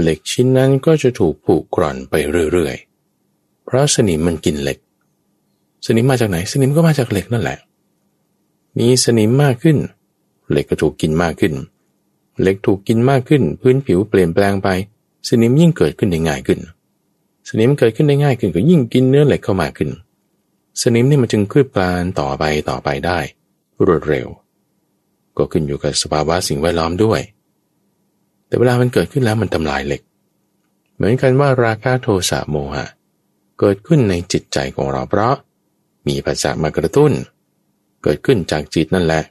เหล็กชิ้นนั้นก็จะถูกผูกกร่อนไปเรื่อยๆ เพราะสนิมมันกินเหล็ก สนิมมาจากไหน สนิมก็มาจากเหล็กนั่นแหละ มีสนิมมากขึ้น เหล็กก็ถูกกินมากขึ้น เหล็กถูกกินมากขึ้น พื้นผิวเปลี่ยนแปลงไป สนิมยิ่งเกิดขึ้นได้ง่ายขึ้น สนิมเกิดขึ้นได้ง่ายขึ้นก็ยิ่งกินเนื้อเหล็กเข้ามาขึ้น สนิมนี่มันจึงคืบคลานต่อไปต่อไปได้ รวดเร็ว ก็ขึ้นอยู่กับสภาวะสิ่งแวดล้อมด้วย แต่เวลามันเกิดขึ้นแล้วมันทำลายเหล็ก เหมือนกันว่าราคะโทสะโมหะ เกิดขึ้นในจิตใจของเราเพราะ มีภาษามากระตุ้น เกิดขึ้นจากจิตนั่นแหละ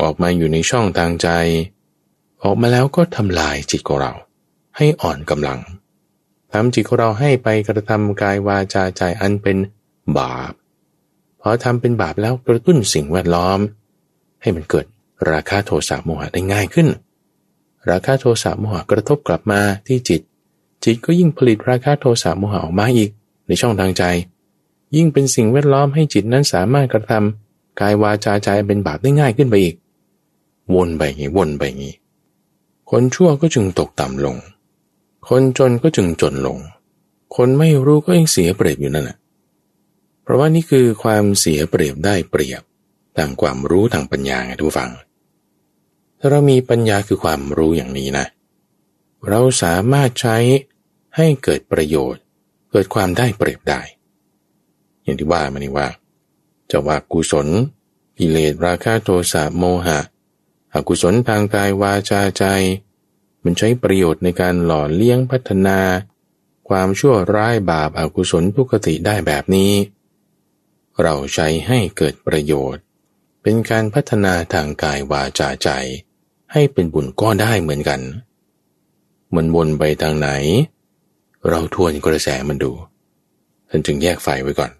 ออกมาอยู่ในช่องทางใจ ออกมาแล้วก็ทำลายจิตของเรา ให้อ่อนกำลังทำจิตของเราให้ไปกระทำกายวาจาใจอันเป็นบาปพอทำเป็นบาปแล้วกระตุ้นสิ่งแวดล้อม ให้มันเกิดราคะโทสะโมหะได้ง่ายขึ้น ราคะโทสะโมหะกระทบกลับมาที่จิต จิตก็ยิ่งผลิตราคะโทสะโมหะออกมาอีกในช่องทางใจ ยิ่งเป็นสิ่งแวดล้อมให้จิตนั้นสามารถกระทำกายวาจาใจเป็นบาปได้ง่ายขึ้นไปอีก วนไปอย่างนี้วนไปอย่างนี้คนชั่วก็จึงตกต่ำลง คนจนก็จึงจนลง คนไม่รู้ก็ยังเสียเปรียบอยู่นั่นแหละเพราะว่านี่คือความเสียเปรียบได้เปรียบทางความรู้ทางปัญญาไงทุกฝัง ถ้าเรามีปัญญาคือความรู้อย่างนี้นะ เราสามารถใช้ให้เกิดประโยชน์ เกิดความได้เปรียบได้ อย่างที่ว่ามานี่ว่า จะว่ากุศลกิเลสราคะโทสะโมหะ อกุศลทางกายวาจาใจ มันใช้ประโยชน์ในการหล่อเลี้ยงพัฒนา ความชั่วร้ายบาปอากุศลทุกขติได้แบบนี้ เราใช้ให้เกิดประโยชน์ เป็นการพัฒนาทางกายวาจาใจ ให้เป็นบุญก็ได้เหมือนกัน มันวนไปทางไหน เราทวนกระแสมันดูท่านจึงแยกไฟไว้ก่อน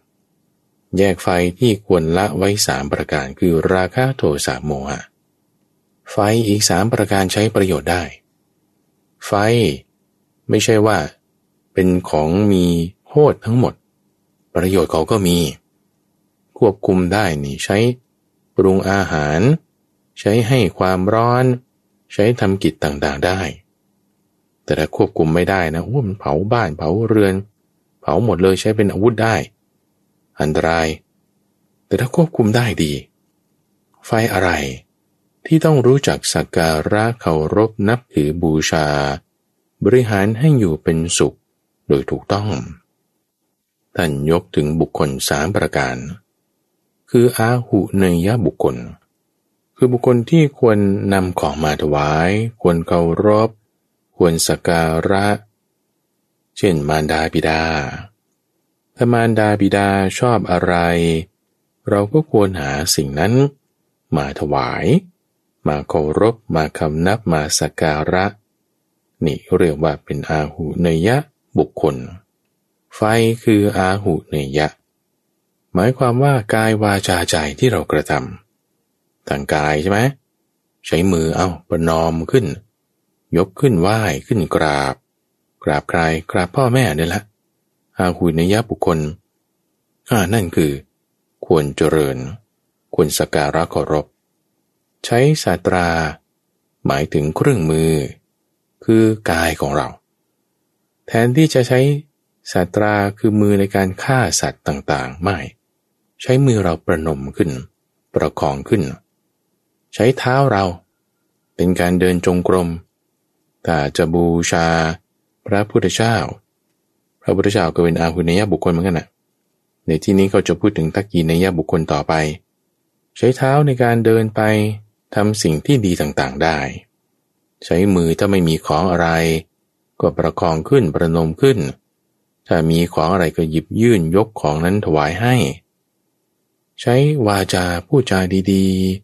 แยกไฟที่ควรละไว้สามประการคือราคะโทสะโมหะ ไฟอีกสามประการใช้ประโยชน์ได้ ไฟไม่ใช่ว่า เป็นของมีโทษทั้งหมด ประโยชน์เขาก็มี ควบคุมได้นี่ใช้ปรุงอาหาร ใช้ให้ความร้อน ใช้ทำกิจต่างๆได้ แต่ถ้าควบคุมไม่ได้นะว่ามันเผาบ้านเผาเรือน เผาหมดเลยใช้เป็นอาวุธได้ อันตราย แต่ถ้าควบคุมได้ดี ไฟอะไร ที่ต้องรู้จักสักการะเคารพนับถือบูชา บริหารให้อยู่เป็นสุขโดยถูกต้องท่านยกถึงบุคคลสามประการ คืออาหุเนยบุคคล คือบุคคลที่ควรนำของมาถวาย ควรเคารพ ควรสักการะ เช่นมารดาบิดา ถ้ามารดาบิดาชอบอะไร เราก็ควรหาสิ่งนั้น มาถวาย มาเคารพ มาคำนับ มาสักการะ นี่เรียกว่าเป็นอาหุเนยะบุคคล ไฟคืออาหุเนยะ หมายความว่ากายวาจาใจที่เรากระทำ ทางกายใช่ไหมใช้มือเอาประนอมขึ้น ยกขึ้นไหว้ขึ้นกราบ กราบใครกราบพ่อแม่เนี่แหละอาหุเนยะบุคคลอ่านั่นคือ ควรเจริญ ควรสการะเคารพ ใช้สาตรา หมายถึงเครื่องมือ คือกายของเรา แทนที่จะใช้สัตราคือมือในการฆ่าสัตว์ต่างๆ ไม่ ใช้มือเราประนมขึ้น ประคองขึ้น ใช้เท้าเรา เป็นการเดินจงกรมถ้าจะบูชาพระพุทธเจ้า พระพุทธเจ้าก็เป็นอาหุเนยบุคคลเหมือนกันนะในที่นี้เขาจะพูดถึงทักกีนยบุคคลต่อไป ใช้เท้าในการเดินไปทำสิ่งที่ดีต่างๆได้ ใช้มือถ้าไม่มีของอะไร ก็ประคองขึ้นประนมขึ้น ถ้ามีของอะไรก็หยิบยื่นยกของนั้นถวายให้ ใช้วาจาพูดจาดีๆ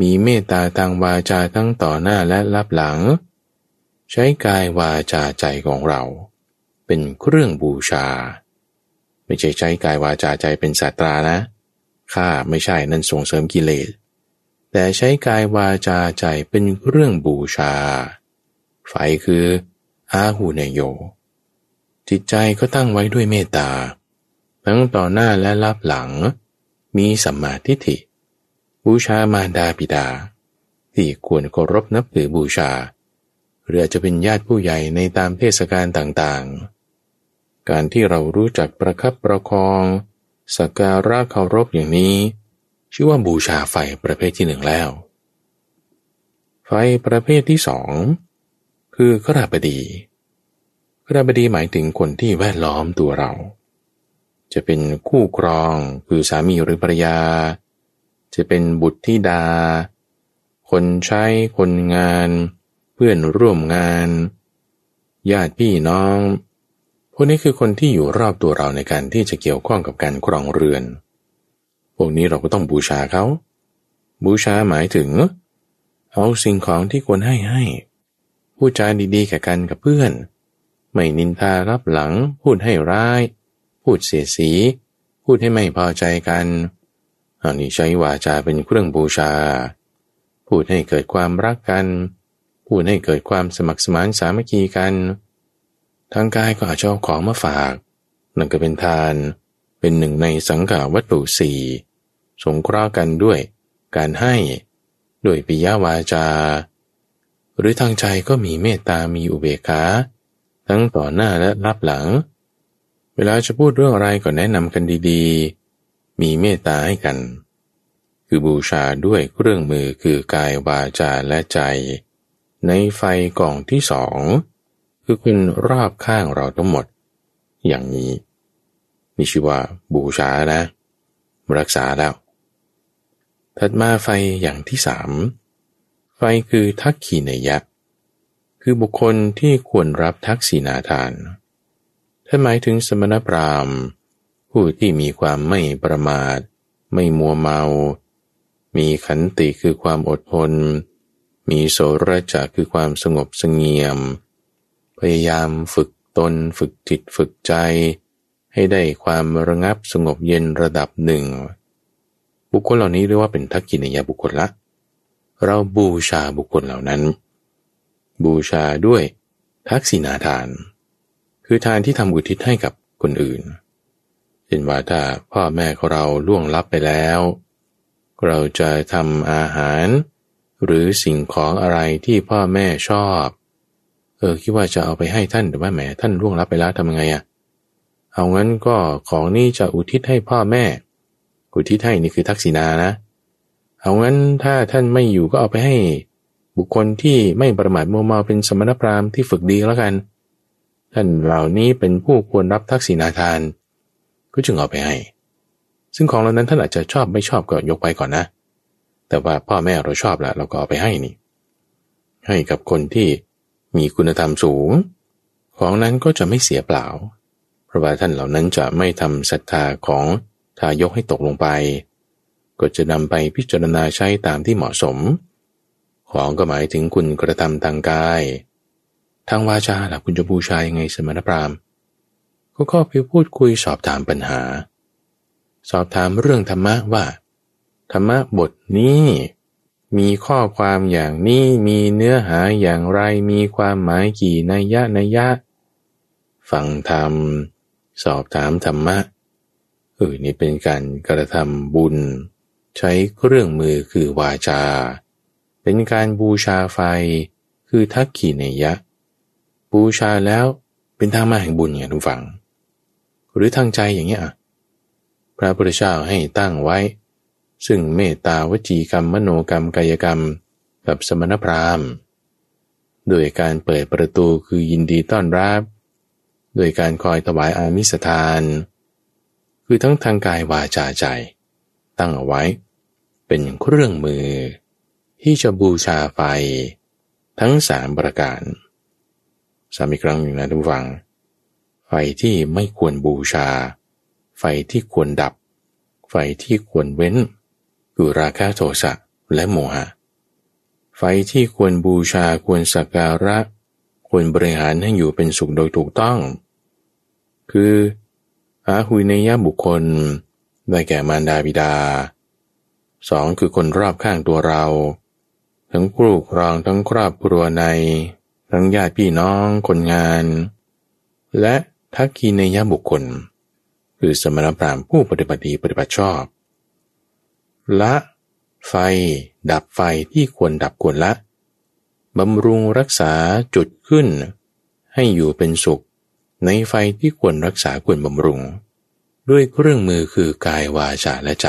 มีเมตตาทางวาจาทั้งต่อหน้าและรับหลัง ใช้กายวาจาใจของเรา เป็นเครื่องบูชา ไม่ใช่ใช้กายวาจาใจเป็นศาสตรานะข้าไม่ใช่นั่นส่งเสริมกิเลส แต่ใช้กายวาจาใจเป็นเรื่องบูชา ไฟคืออาหูเนโย จิตใจก็ตั้งไว้ด้วยเมตตา ทั้งต่อหน้าและรับหลัง มีสัมมาทิฏฐิ บูชามารดาบิดา ที่ควรเคารพนับถือบูชา หรืออาจจะเป็นญาติผู้ใหญ่ในตามเทศกาลต่างๆ การที่เรารู้จักประคับประคองสักการะเคารพอย่างนี้ ชื่อว่าบูชาไฟประเภทที่หนึ่งแล้ว ไฟประเภทที่สองคือกราบดีกราบดีหมายถึงคนที่แวดล้อมตัวเรา จะเป็นคู่ครองคือสามีหรือภรรยา จะเป็นบุตรธิดา คนใช้คนงาน เพื่อนร่วมงาน ญาติพี่น้อง พวกนี้คือคนที่อยู่รอบตัวเราในการที่จะเกี่ยวข้องกับการครองเรือน พวกนี้เราก็ต้องบูชาเขา บูชาหมายถึง เอาสิ่งของที่ควรให้ให้ พูดจาดีๆกับกันกับเพื่อน ไม่นินทารับหลัง พูดให้ร้าย พูดเสียสี พูดให้ไม่พอใจกัน อันนี้ใช้วาจาเป็นเครื่องบูชา พูดให้เกิดความรักกัน พูดให้เกิดความสมัครสมานสามัคคีกัน ทางกายก็อาจจะเอาของมาฝาก นั่นก็เป็นทาน เป็นหนึ่งในสังขาวัตถุสี่สงเคราะห์กันด้วย การให้ด้วยปิยวาจา หรือทางใจก็มีเมตตามีอุเบกขาทั้งต่อหน้าและรับหลัง เวลาจะพูดเรื่องอะไรก็แนะนำกันดีๆ มีเมตตาให้กัน คือบูชาด้วยเครื่องมือคือกายวาจาและใจ ในไฟกล่องที่สอง คือคุณรอบข้างเราทั้งหมด อย่างนี้นี่ชื่อว่าบูชานะ รักษาแล้ว ถัดมาไฟอย่างที่สามไฟคือทักขีนยะคือบุคคลที่ควรรับทักษิณาทานท่านหมายถึงสมณพราหมณ์ ผู้ที่มีความไม่ประมาท ไม่มัวเมา มีขันติคือความอดทน มีโสรจะคือความสงบสงเงียม พยายามฝึกตนฝึกจิตฝึกใจ ให้ได้ความระงับสงบเย็นระดับหนึ่ง บุคคลเหล่านี้เรียกว่าเป็นทักกินยบุคคลละ เราบูชาบุคคลเหล่านั้น บูชาด้วยทักษิณาทาน คือทานที่ทำอุทิศให้กับคนอื่น ช่นว่าถ้าพ่อแม่ของเราล่วงลับไปแล้ว เราจะทำอาหาร หรือสิ่งของอะไรที่พ่อแม่ชอบ เออคิดว่าจะเอาไปให้ท่านแต่ว่าแหมท่านล่วงลับไปแล้วทำไงอะ่ะเอางั้นก็ของนี้จะอุทิศให้พ่อแม่ อุทิศให้นี่คือทักษิณานะ เอางั้นถ้าท่านไม่อยู่ก็เอาไปให้ บุคคลที่ไม่ประมาทมัวเมาเป็นสมณพราหมณ์ที่ฝึกดีแล้วกัน ท่านเหล่านี้เป็นผู้ควรรับทักษิณาทาน ก็จึงเอาไปให้ ซึ่งของเหล่านั้นท่านอาจจะชอบไม่ชอบก็ยกไปก่อนนะ แต่ว่าพ่อแม่เราชอบแล้วเราก็เอาไปให้นี่ ให้กับคนที่มีคุณธรรมสูง ของนั้นก็จะไม่เสียเปล่า เพราะว่าท่านเหล่านั้นจะไม่ทำศรัทธาของทายกให้ตกลงไป ก็จะนำไปพิจารณาใช้ตามที่เหมาะสม ของก็หมายถึงคุณกระทำทางกาย ทางวาจาล่ะคุณจะบูชายังไงสมณพราหมณ์ ก็ก็ไปพูดคุยสอบถามปัญหา สอบถามเรื่องธรรมะว่า ธรรมะบทนี้ มีข้อความอย่างนี้มีเนื้อหาอย่างไรมีความหมายกี่นัยยะนัยยะ ฟังธรรม สอบถามธรรมะเออนี่เป็นการกระทำบุญ ใช้เครื่องมือคือวาจา เป็นการบูชาไฟ คือทักขีเนยะ บูชาแล้วเป็นทางมาแห่งบุญอย่างทุกฝัง หรือทางใจอย่างเงี้ยพระพุทธเจ้าให้ตั้งไว้ ซึ่งเมตตาวจีกรรมมโนกรรมกายกรรม กับสมณพราหมณ์โดยการเปิดประตูคือยินดีต้อนรับ โดยการคอยถวายอามิสทาน คือทั้งทางกายวาจาใจ ตั้งเอาไว้ เป็นเครื่องมือ ที่จะบูชาไฟ ทั้งสามประการซ้ำอีกครั้งหนึ่งนะทุกฝัง ไฟที่ไม่ควรบูชา ไฟที่ควรดับ ไฟที่ควรเว้นคือราคะโทสะและโมหะ ไฟที่ควรบูชาควรสักการะ ควรบริหารให้อยู่เป็นสุขโดยถูกต้อง คืออาหุยเนยบุคคล ได้แก่มารดาบิดาสองคือคนรอบข้างตัวเรา ทั้งครูครองทั้งครอบครัวใน ทั้งญาติพี่น้องคนงาน และ ทักกีในยบุคคล คือสมณพราหมณ์ผู้ปฏิบัติดีปฏิบัติชอบ ละไฟ ดับไฟที่ควรดับควรละบำรุงรักษาจุดขึ้น ให้อยู่เป็นสุข ในไฟที่ควรรักษาควรบำรุง ด้วยเครื่องมือคือกายวาจาและใจ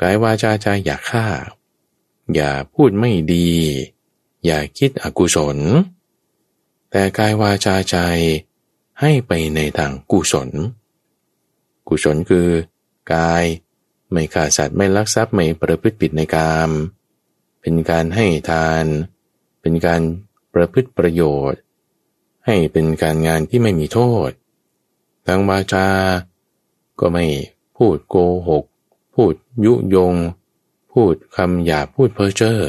กายวาจาใจอย่าฆ่า อย่าพูดไม่ดี อย่าคิดอกุศล แต่กายวาจาใจ ให้ไปในทางกุศล กุศลคือกาย ไม่ฆ่าสัตว์ไม่ลักทรัพย์ไม่ประพฤติผิดในกาม เป็นการให้ทาน เป็นการประพฤติประโยชน์ ให้เป็นการงานที่ไม่มีโทษ ทางวาจา ก็ไม่พูดโกหก พูดยุยง พูดคำหยาพูดเพ้อเจ้อ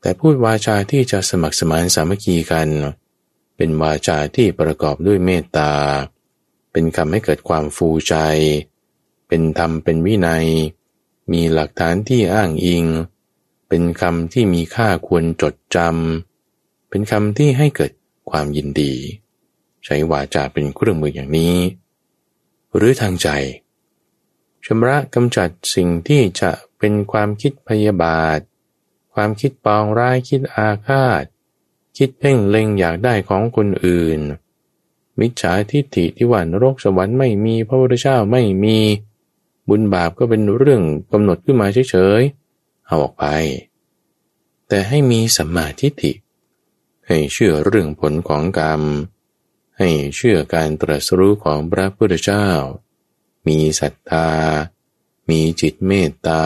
แต่พูดวาจาที่จะสมัครสมานสามัคคีกันเเป็นวาจาที่ประกอบด้วยเมตตา เป็นคำให้เกิดความฟูใจ เป็นธรรมเป็นวินัย มีหลักฐานที่อ้างอิง เป็นคำที่มีค่าควรจดจำ เป็นคำที่ให้เกิดความยินดี ใช้วาจาเป็นเครื่องมืออย่างนี้ หรือทางใจชำระกำจัดสิ่งที่จะเป็นความคิดพยาบาท ความคิดปองร้ายคิดอาฆาต คิดเพ่งเล็งอยากได้ของคนอื่น มิจฉาทิฏฐิที่ว่านรกสวรรค์ไม่มีพระพุทธเจ้าไม่มี บุญบาปก็เป็นเรื่องกำหนดขึ้นมาเฉยๆเอาออกไป แต่ให้มีสัมมาทิฏฐิ ให้เชื่อเรื่องผลของกรรม ให้เชื่อการตรัสรู้ของพระพุทธเจ้า มีศรัทธา มีจิตเมตตา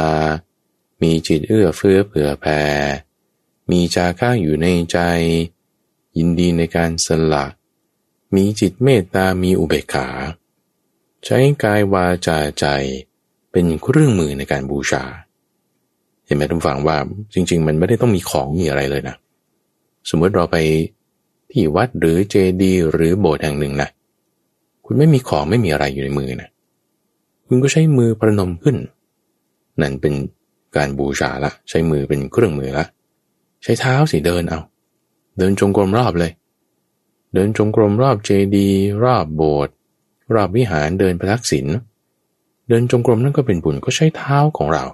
มีจิตเอื้อเฟื้อเผื่อแผ่ มีจาค่าอยู่ในใจ ยินดีในการสละ มีจิตเมตตามีอุเบกขา ใช้กายวาจาใจเป็นเครื่องมือในการบูชา เห็นไหมทุกฝังว่าจริง ๆ มันไม่ได้ต้องมีของมีอะไรเลยนะ สมมติเราไปที่วัดหรือเจดีย์หรือโบสถ์แห่งหนึ่งนะ คุณไม่มีของไม่มีอะไรอยู่ในมือนะ คุณก็ใช้มือประนมขึ้น นั่นเป็นการบูชาละ ใช้มือเป็นเครื่องมือละ ใช้เท้าสิเดินเอา เดินจงกรมรอบเลย เดินจงกรมรอบเจดีย์รอบโบสถ์รอบวิหารเดินประทักษิณเดินจงกรมนั่นก็เป็นบุญก็ใช้เท้าของเรา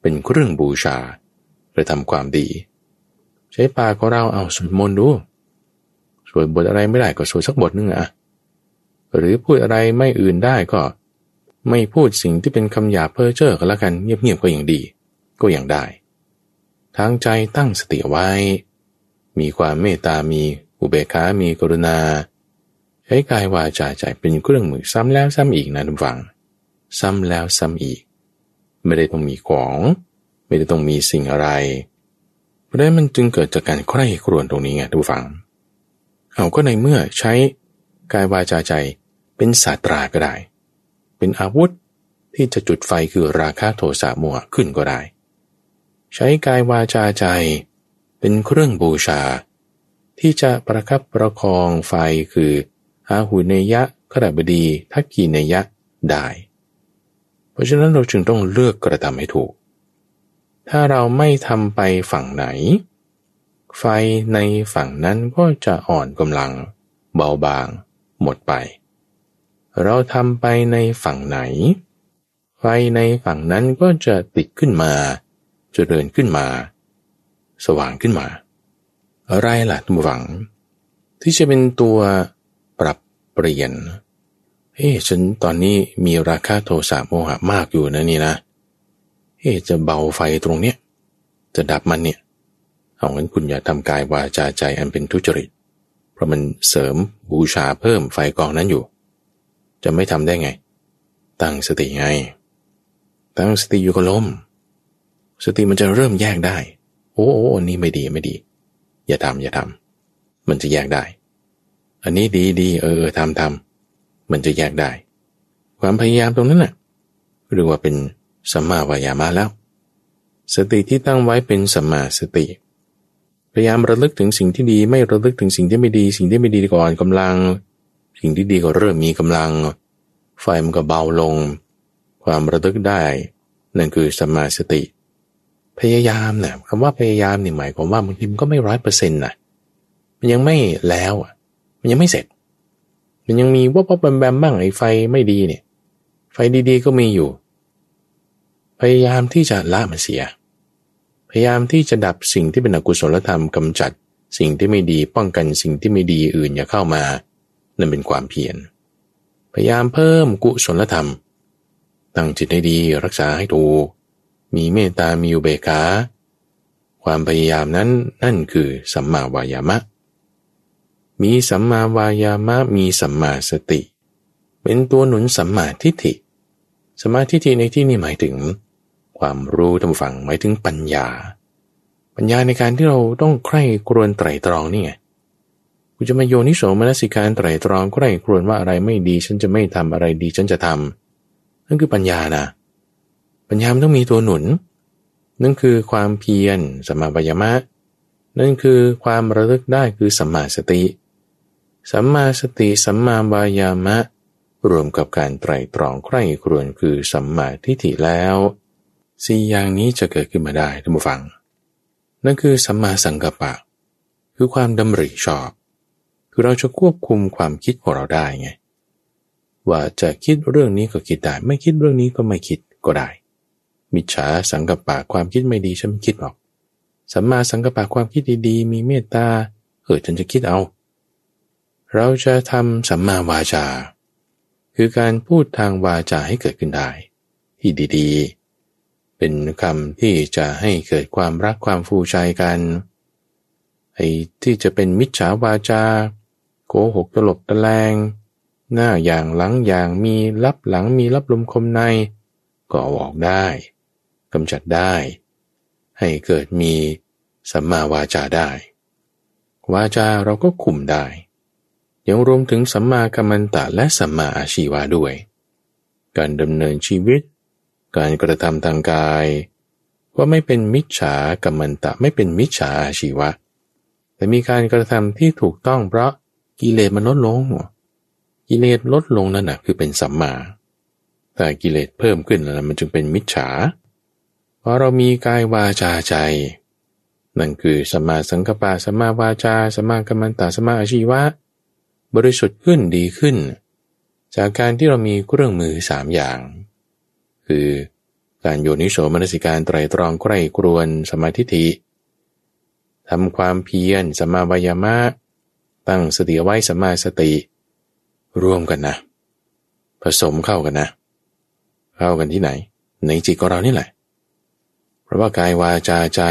เป็นเครื่องบูชาเพื่อทำความดี ใช้ปากของเราเอาสวดมนต์ดูสวดบทอะไรไม่ได้ก็สวดสักบทนึงอะหรือพูดอะไรไม่อื่นได้ก็ ไม่พูดสิ่งที่เป็นคำหยาเพ้อเจ้อก็แล้วกันเงียบๆก็อย่างดี ก็อยังได้ ทางใจตั้งสติไว้ มีความเมตตา มีอุเบกขา มีกรุณา ใช้กายวาจาใจเป็นเครื่องมือซ้ำแล้วซ้ำอีกนะทุกฝัง ซ้ำแล้วซ้ำอีก ไม่ได้ต้องมีของ ไม่ได้ต้องมีสิ่งอะไร เพราะนั้นมันจึงเกิดจากการใคร่ครวญตรงนี้ไงทุกฝัง เอาก็ในเมื่อใช้กายวาจาใจเป็นศาสตราก็ได้ เป็นอาวุธที่จะจุดไฟคือราคะโทสะโมหะขึ้นก็ได้ ใช้กายวาจาใจ เป็นเครื่องบูชา ที่จะประคับประคองไฟคืออาหุเนยะขรบดีทักกีเนยะได้ เพราะฉะนั้นเราจึงต้องเลือกกระทำให้ถูก ถ้าเราไม่ทำไปฝั่งไหน ไฟในฝั่งนั้นก็จะอ่อนกำลัง เบาบาง หมดไป เราทำไปในฝั่งไหน ไฟในฝั่งนั้นก็จะติดขึ้นมา เจริญขึ้นมา สว่างขึ้นมา อะไรล่ะทุกฝัง ที่จะเป็นตัวปรับเปลี่ยนเฮ้ฉันตอนนี้มีราคาโทสะโมหะมากอยู่นะนี่นะเฮ้จะเบาไฟตรงเนี้ยจะดับมันเนี่ยเอางั้นคุณอย่าทำกายวาจาใจอันเป็นทุจริต เพราะมันเสริมบูชาเพิ่มไฟกองนั้นอยู่ จะไม่ทำได้ไง ตั้งสติไง ตั้งสติอยู่กับลม สติมันจะเริ่มแยกได้ โอ้โอ้นี่ไม่ดีไม่ดี อย่าทำอย่าทำมันจะแยกได้ อันนี้ดีดีเออทำทำมันจะแยกได้ ความพยายามตรงนั้นน่ะเรียกว่าเป็นสัมมาวายามะแล้ว สติที่ตั้งไว้เป็นสัมมาสติ พยายามระลึกถึงสิ่งที่ดีไม่ระลึกถึงสิ่งที่ไม่ดี สิ่งที่ไม่ดีก่อนกำลัง สิ่งที่ดีก็เริ่มมีกำลัง ไฟมันก็เบาลง ความระลึกได้ นั่นคือสัมมาสติ พยายามนะคำว่าพยายามนี่หมายความว่าบางทีมันก็ไม่ร้อยเปอร์เซ็นต์นะมันยังไม่แล้วอะ มันยังไม่เสร็จ มันยังมีว่าพอแบมแบมบ้างไอ้ไฟไม่ดีเนี่ย ไฟดีๆก็มีอยู่ พยายามที่จะละมันเสีย พยายามที่จะดับสิ่งที่เป็นอกุศลธรรมกำจัด สิ่งที่ไม่ดีป้องกันสิ่งที่ไม่ดีอื่นอย่าเข้ามานั่นเป็นความเพียรพยายามเพิ่มกุศลธรรมตั้งจิตให้ดีรักษาให้ถูก มีเมตตามีอุเบกขา ความพยายามนั้นนั่นคือสัมมาวายามะ มีสัมมาวายามะมีสัมมาสติ เป็นตัวหนุนสัมมาทิฏฐิสัมมาธิิในที่นี้หมายถึง ความรู้ทำฝังหมายถึงปัญญา ปัญญาในการที่เราต้องใคร่ครวญไตรตรองนี่ไงกูจะมาโยนิโสมนสิการไตรตรองใคร่ครวญว่าอะไรไม่ดี ฉันจะไม่ทำอะไรดีฉันจะทำนั่นคือปัญญานะ ปัญญาต้องมีตัวหนุน นั่นคือความเพียรสัมมาปยามะ นั่นคือความระลึกได้คือสัมมาสติ สัมมาสติสัมมาวายามะ รวมกับการไตรตรองใคร่ครวญคือสัมมาทิฏฐิแล้วสี่อย่างนี้จะเกิดขึ้นมาได้ท่านผู้ฟัง นั่นคือสัมมาสังกัปปะ คือความดำริชอบ คือเราจะควบคุมความคิดของเราได้ไง ว่าจะคิดเรื่องนี้ก็คิดได้ ไม่คิดเรื่องนี้ก็ไม่คิดก็ได้ มิจฉาสังกัปะความคิดไม่ดีฉันไม่คิดหรอก สัมมาสังกัปปะความคิดดีๆ มีเมตตาเออฉันจะคิดเอา เราจะทำสัมมาวาจา คือการพูดทางวาจาให้เกิดขึ้นได้ ที่ดีๆ เป็นคำที่จะให้เกิดความรักความฟูใจกันไอ้ที่จะเป็นมิจฉาวาจา โกหกตลบตะแลง หน้าอย่างหลังอย่างมีลับหลังมีลับลมคมใน ก็ออกได้ กำจัดได้ ให้เกิดมีสัมมาวาจาได้ วาจาเราก็คุมได้ ยังรวมถึงสัมมากัมมันตะและสัมมาอาชีวะด้วย การดำเนินชีวิต การกระทำทางกาย ว่าไม่เป็นมิจฉากัมมันตะไม่เป็นมิจฉาอาชีวะ แต่มีการกระทำที่ถูกต้องเพราะกิเลสมันลดลงกิเลสลดลงนั่นนะคือเป็นสัมมา แต่กิเลสเพิ่มขึ้นแล้วมันจึงเป็นมิจฉา พราะเรามีกายวาจาใจ นั่นคือสัมมาสังกปะสัมมาวาจาสัมมากัมมันตะสัมมาอาชีวะ บริสุทธิ์ขึ้นดีขึ้น จากการที่เรามีเครื่องมือสามอย่าง คือการโยนิโสมนสิการไตรตรองใกล้ครวนสมาธิิทำความเพียรสมาวายามะ ตั้งสติไว้สมาสติ ร่วมกันนะ ผสมเข้ากันนะ เข้ากันที่ไหน ในจิตของเรานี่แหละ เพราะว่ากายวาจาใจ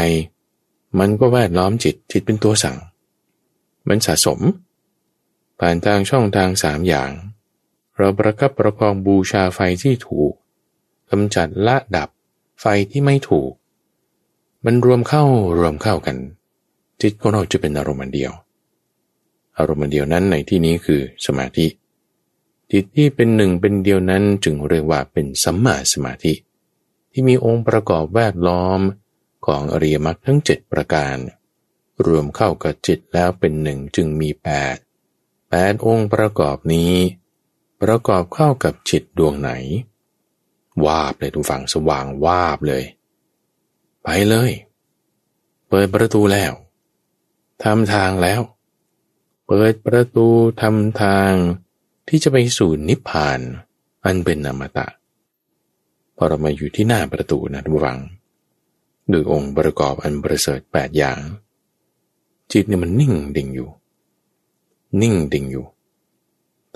มันก็แวดล้อมจิตจิตเป็นตัวสั่ง มันสะสม ผ่านทางช่องทางสามอย่าง เราประคับประคองบูชาไฟที่ถูกกำจัดละดับไฟที่ไม่ถูก มันรวมเข้ารวมเข้ากัน จิตของเราจะเป็นอารมณ์เดียว อารมณ์เดียวนั้นในที่นี้คือสมาธิจิตที่เป็นหนึ่งเป็นเดียวนั้นจึงเรียกว่าเป็นสัมมาสมาธิ ที่มีองค์ประกอบแวดล้อมของอริยมรรคทั้งเจ็ดประการ รวมเข้ากับจิตแล้วเป็นหนึ่งจึงมีแปดแปดองค์ประกอบนี้ ประกอบเข้ากับจิตดวงไหน วาบเลยทุกฝั่งสว่างวาบเลย ไปเลย เปิดประตูแล้วทำทางแล้ว เปิดประตูทำทางที่จะไปสู่นิพพาน อันเป็นนามตะ พอเรามาอยู่ที่หน้าประตูนะทุกฝังด้วยองค์ประกอบอันประเสริฐแปดอย่าง จิตเนี่ยมันนิ่งดิ่งอยู่ นิ่งดิ่งอยู่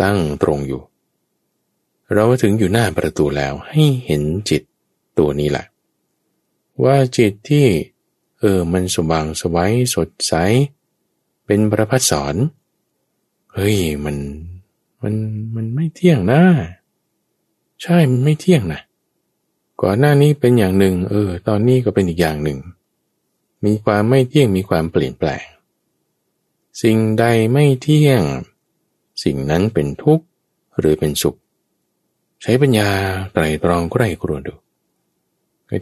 ตั้งตรงอยู่ เราถึงอยู่หน้าประตูแล้วให้เห็นจิตตัวนี้แหละ ว่าจิตที่ เออมันสว่างสวัยสดใส เป็นประพัดสอนเฮ้ยมันมันมันไม่เที่ยงนะ ใช่มันไม่เที่ยงนะ ก่อนหน้านี้เป็นอย่างหนึ่ง เออ ตอนนี้ก็เป็นอีกอย่างหนึ่ง มีความไม่เที่ยงมีความเปลี่ยนแปลง สิ่งใดไม่เที่ยง สิ่งนั้นเป็นทุกข์หรือเป็นสุข ใช้ปัญญาไตรตรองก็ได้ครวญดู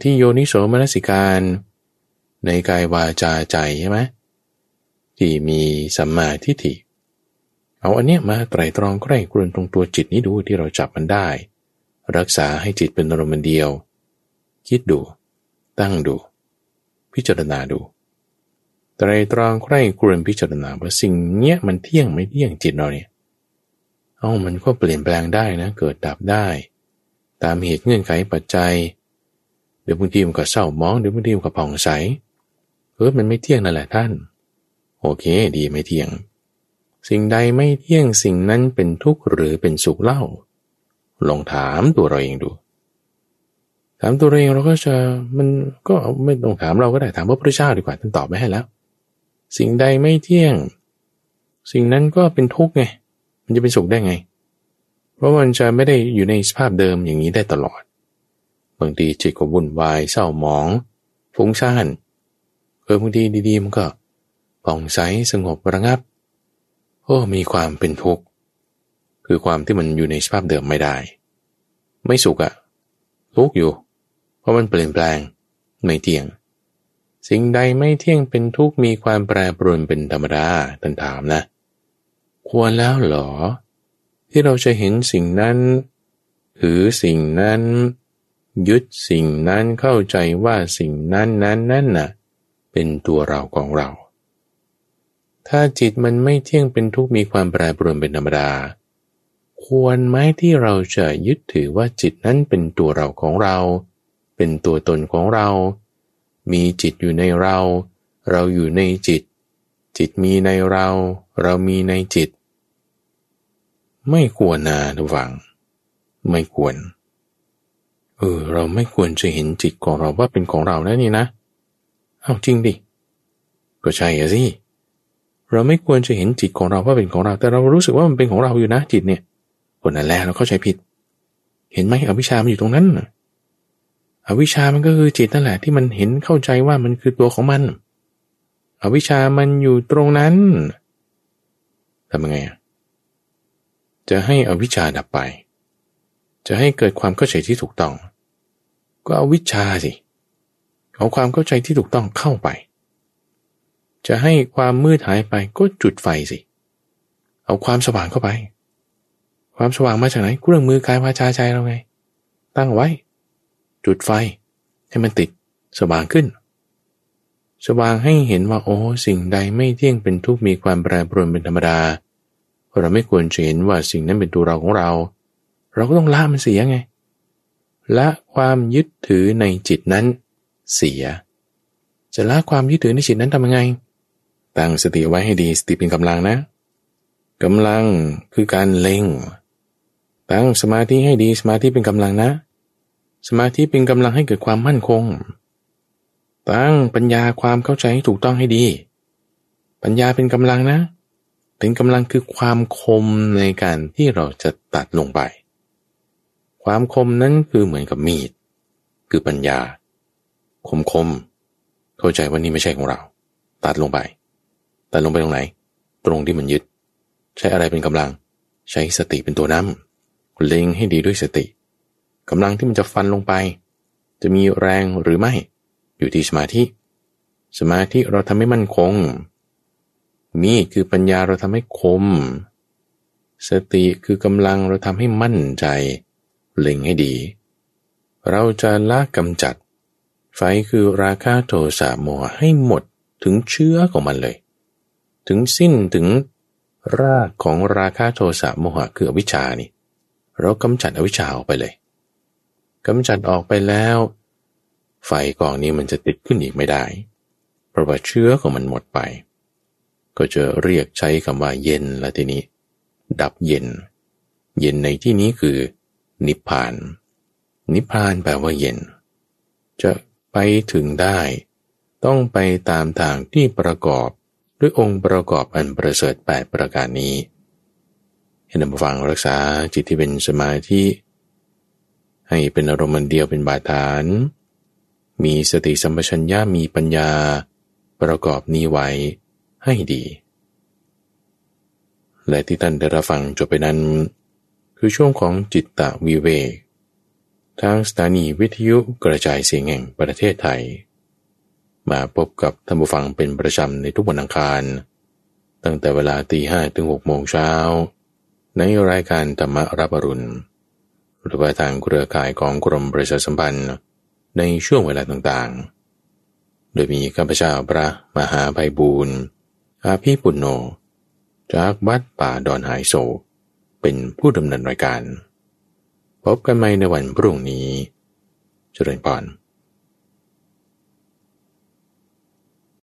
ที่โยนิโสมนสิการ ในกายวาจาใจใช่ไหมที่มีสัมมาทิฏฐิเอาอันเนี้ยมาไตรตรองใกล้กรุนตรงตัวจิตนี้ดูที่เราจับมันได้ รักษาให้จิตเป็นอารมณ์เดียว คิดดู ตั้งดู พิจารณาดูไตรตรองใกล้กรุนพิจารณาว่าสิ่งเนี้ยมันเที่ยงไม่เที่ยงจิตเราเนี่ยเอามันก็เปลี่ยนแปลงได้นะ เกิดดับได้ ตามเหตุเงื่อนไขปัจจัย เดี๋ยวบางทีมันก็เศร้ามองเดี๋ยวบางทีมันก็ผ่องใสเออมันไม่เที่ยงนั่นแหละท่าน โอเค ดีไม่เที่ยง สิ่งใดไม่เที่ยงสิ่งนั้นเป็นทุกข์หรือเป็นสุขเล่า ลองถามตัวเราเองดู ถามตัวเองเราก็จะมันก็ไม่ต้องถามเราก็ได้ถามพระพุทธเจ้าดีกว่าท่านตอบไม่ให้แล้ว สิ่งใดไม่เที่ยง สิ่งนั้นก็เป็นทุกข์ไง มันจะเป็นสุขได้ไง เพราะมันจะไม่ได้อยู่ในสภาพเดิมอย่างนี้ได้ตลอดบางทีจิตก็วุ่นวายเศร้าหมอง ฟุ้งซ่านเออบางทีดีๆมันก็ป่องใสสงบระงับโอ้มีความเป็นทุกข์คือความที่มันอยู่ในสภาพเดิมไม่ได้ ไม่สุขอะทุกข์อยู่ ราะมันเปลี่ยนแปลงไม่เที่ยง สิ่งใดไม่เที่ยงเป็นทุกมีความแปรปรวนเป็นธรรมดาท่านถามนะ ควรแล้วหรอ ที่เราจะเห็นสิ่งนั้น ถือสิ่งนั้น ยึดสิ่งนั้นเข้าใจว่าสิ่งนั้นนั้นนั่นน่ะ เป็นตัวเราของเรา ถ้าจิตมันไม่เที่ยงเป็นทุกมีความแปรปรวนเป็นธรรมดา ควรไหมที่เราจะยึดถือว่าจิตนั้นเป็นตัวเราของเรา เป็นตัวตนของเรา มีจิตอยู่ในเรา เราอยู่ในจิต จิตมีในเรา เรามีในจิต ไม่ควรนะทุกฝัง ไม่ควร เออ เราไม่ควรจะเห็นจิตของเราว่าเป็นของเราแล้วนี่นะ เอาจริงดิ ก็ใช่อะสิ เราไม่ควรจะเห็นจิตของเราว่าเป็นของเรา แต่เรารู้สึกว่ามันเป็นของเราอยู่นะจิตเนี่ยคนนั้นแหละเราเข้าใจผิด เห็นไหมอวิชามันอยู่ตรงนั้น อวิชามันก็คือจิตนั่นแหละที่มันเห็นเข้าใจว่ามันคือตัวของมัน อวิชามันอยู่ตรงนั้นทำยังไงจะให้อวิชาดับไป จะให้เกิดความเข้าใจที่ถูกต้อง ก็เอาวิชาสิเอาความเข้าใจที่ถูกต้องเข้าไป จะให้ความมืดหายไปก็จุดไฟสิ เอาความสว่างเข้าไป ความสว่างมาจากไหนเครื่องมือกายวาจาใจเราไง ตั้งไว้ จุดไฟ ให้มันติดสว่างขึ้น สว่างให้เห็นว่าโอ้สิ่งใดไม่เที่ยงเป็นทุกข์มีความแปรปรวนเป็นธรรมดา เราไม่ควรจะเห็นว่าสิ่งนั้นเป็นตัวเราของเรา เราก็ต้องละมันเสียไงละความยึดถือในจิตนั้นเสีย จะละความยึดถือในจิตนั้นทำยังไง ตั้งสติไว้ให้ดีสติเป็นกำลังนะกำลังคือการเล็ง ตั้งสมาธิให้ดีสมาธิเป็นกำลังนะ สมาธิเป็นกำลังให้เกิดความมั่นคง ตั้งปัญญาความเข้าใจให้ถูกต้องให้ดี ปัญญาเป็นกำลังนะ เป็นกำลังคือความคมในการที่เราจะตัดลงไป ความคมนั้นคือเหมือนกับมีด คือปัญญา คมคม เข้าใจว่านี่ไม่ใช่ของเรา ตัดลงไป ตัดลงไปตรงไหน ตรงที่มันยึด ใช้อะไรเป็นกำลัง ใช้สติเป็นตัวนำเล็งให้ดีด้วยสติ กำลังที่มันจะฟันลงไป จะมีแรงหรือไม่ อยู่ที่สมาธิ สมาธิเราทำให้มั่นคง มีคือปัญญาเราทำให้คม สติคือกำลังเราทำให้มั่นใจ เล็งให้ดี เราจะละกำจัด ไฟคือราคะโทสะโมหะให้หมดถึงเชื้อของมันเลย ถึงสิ้นถึงรากของราคะโทสะโมหะคืออวิชชานี่ เรากำจัดอวิชชาออกไปเลย กำจัดออกไปแล้ว ไฟกองนี้มันจะติดขึ้นอีกไม่ได้ เพราะว่าเชื้อของมันหมดไป ก็จะเรียกใช้คำว่าเย็นละทีนี้ ดับเย็น เย็นในที่นี้คือ นิพพาน นิพพานแปลว่าเย็น จะไปถึงได้ ต้องไปตามทางที่ประกอบด้วยองค์ประกอบอันประเสริฐแปดประการนี้ให้นำฟังรักษาจิตที่เป็นสมาธิ ให้เป็นอารมณ์เดียวเป็นบาฐาน มีสติสัมปชัญญะมีปัญญา ประกอบนี้ไว้ให้ดี และที่ท่านได้รับฟังจบไปนั้น คือช่วงของจิตตะวิเวกทางสถานีวิทยุกระจายเสียงแห่งประเทศไทย มาพบกับท่านผู้ฟังเป็นประจำในทุกวันอังคาร ตั้งแต่เวลาตีห้ถึงหกโมงเช้า ในรายการธรรมรับอรุณ หรือว่าทางเครือข่ายของกรมประชาสัมพันธ์ ในช่วงเวลาต่างๆ โดยมีข้าพเจ้าพระมหาไพบูรณ์อาภีปุณโญจากวัดป่าดอนหายโศเป็นผู้ดำเนินรายการ พบกันใหม่ในวันพรุ่งนี้ เจริญพร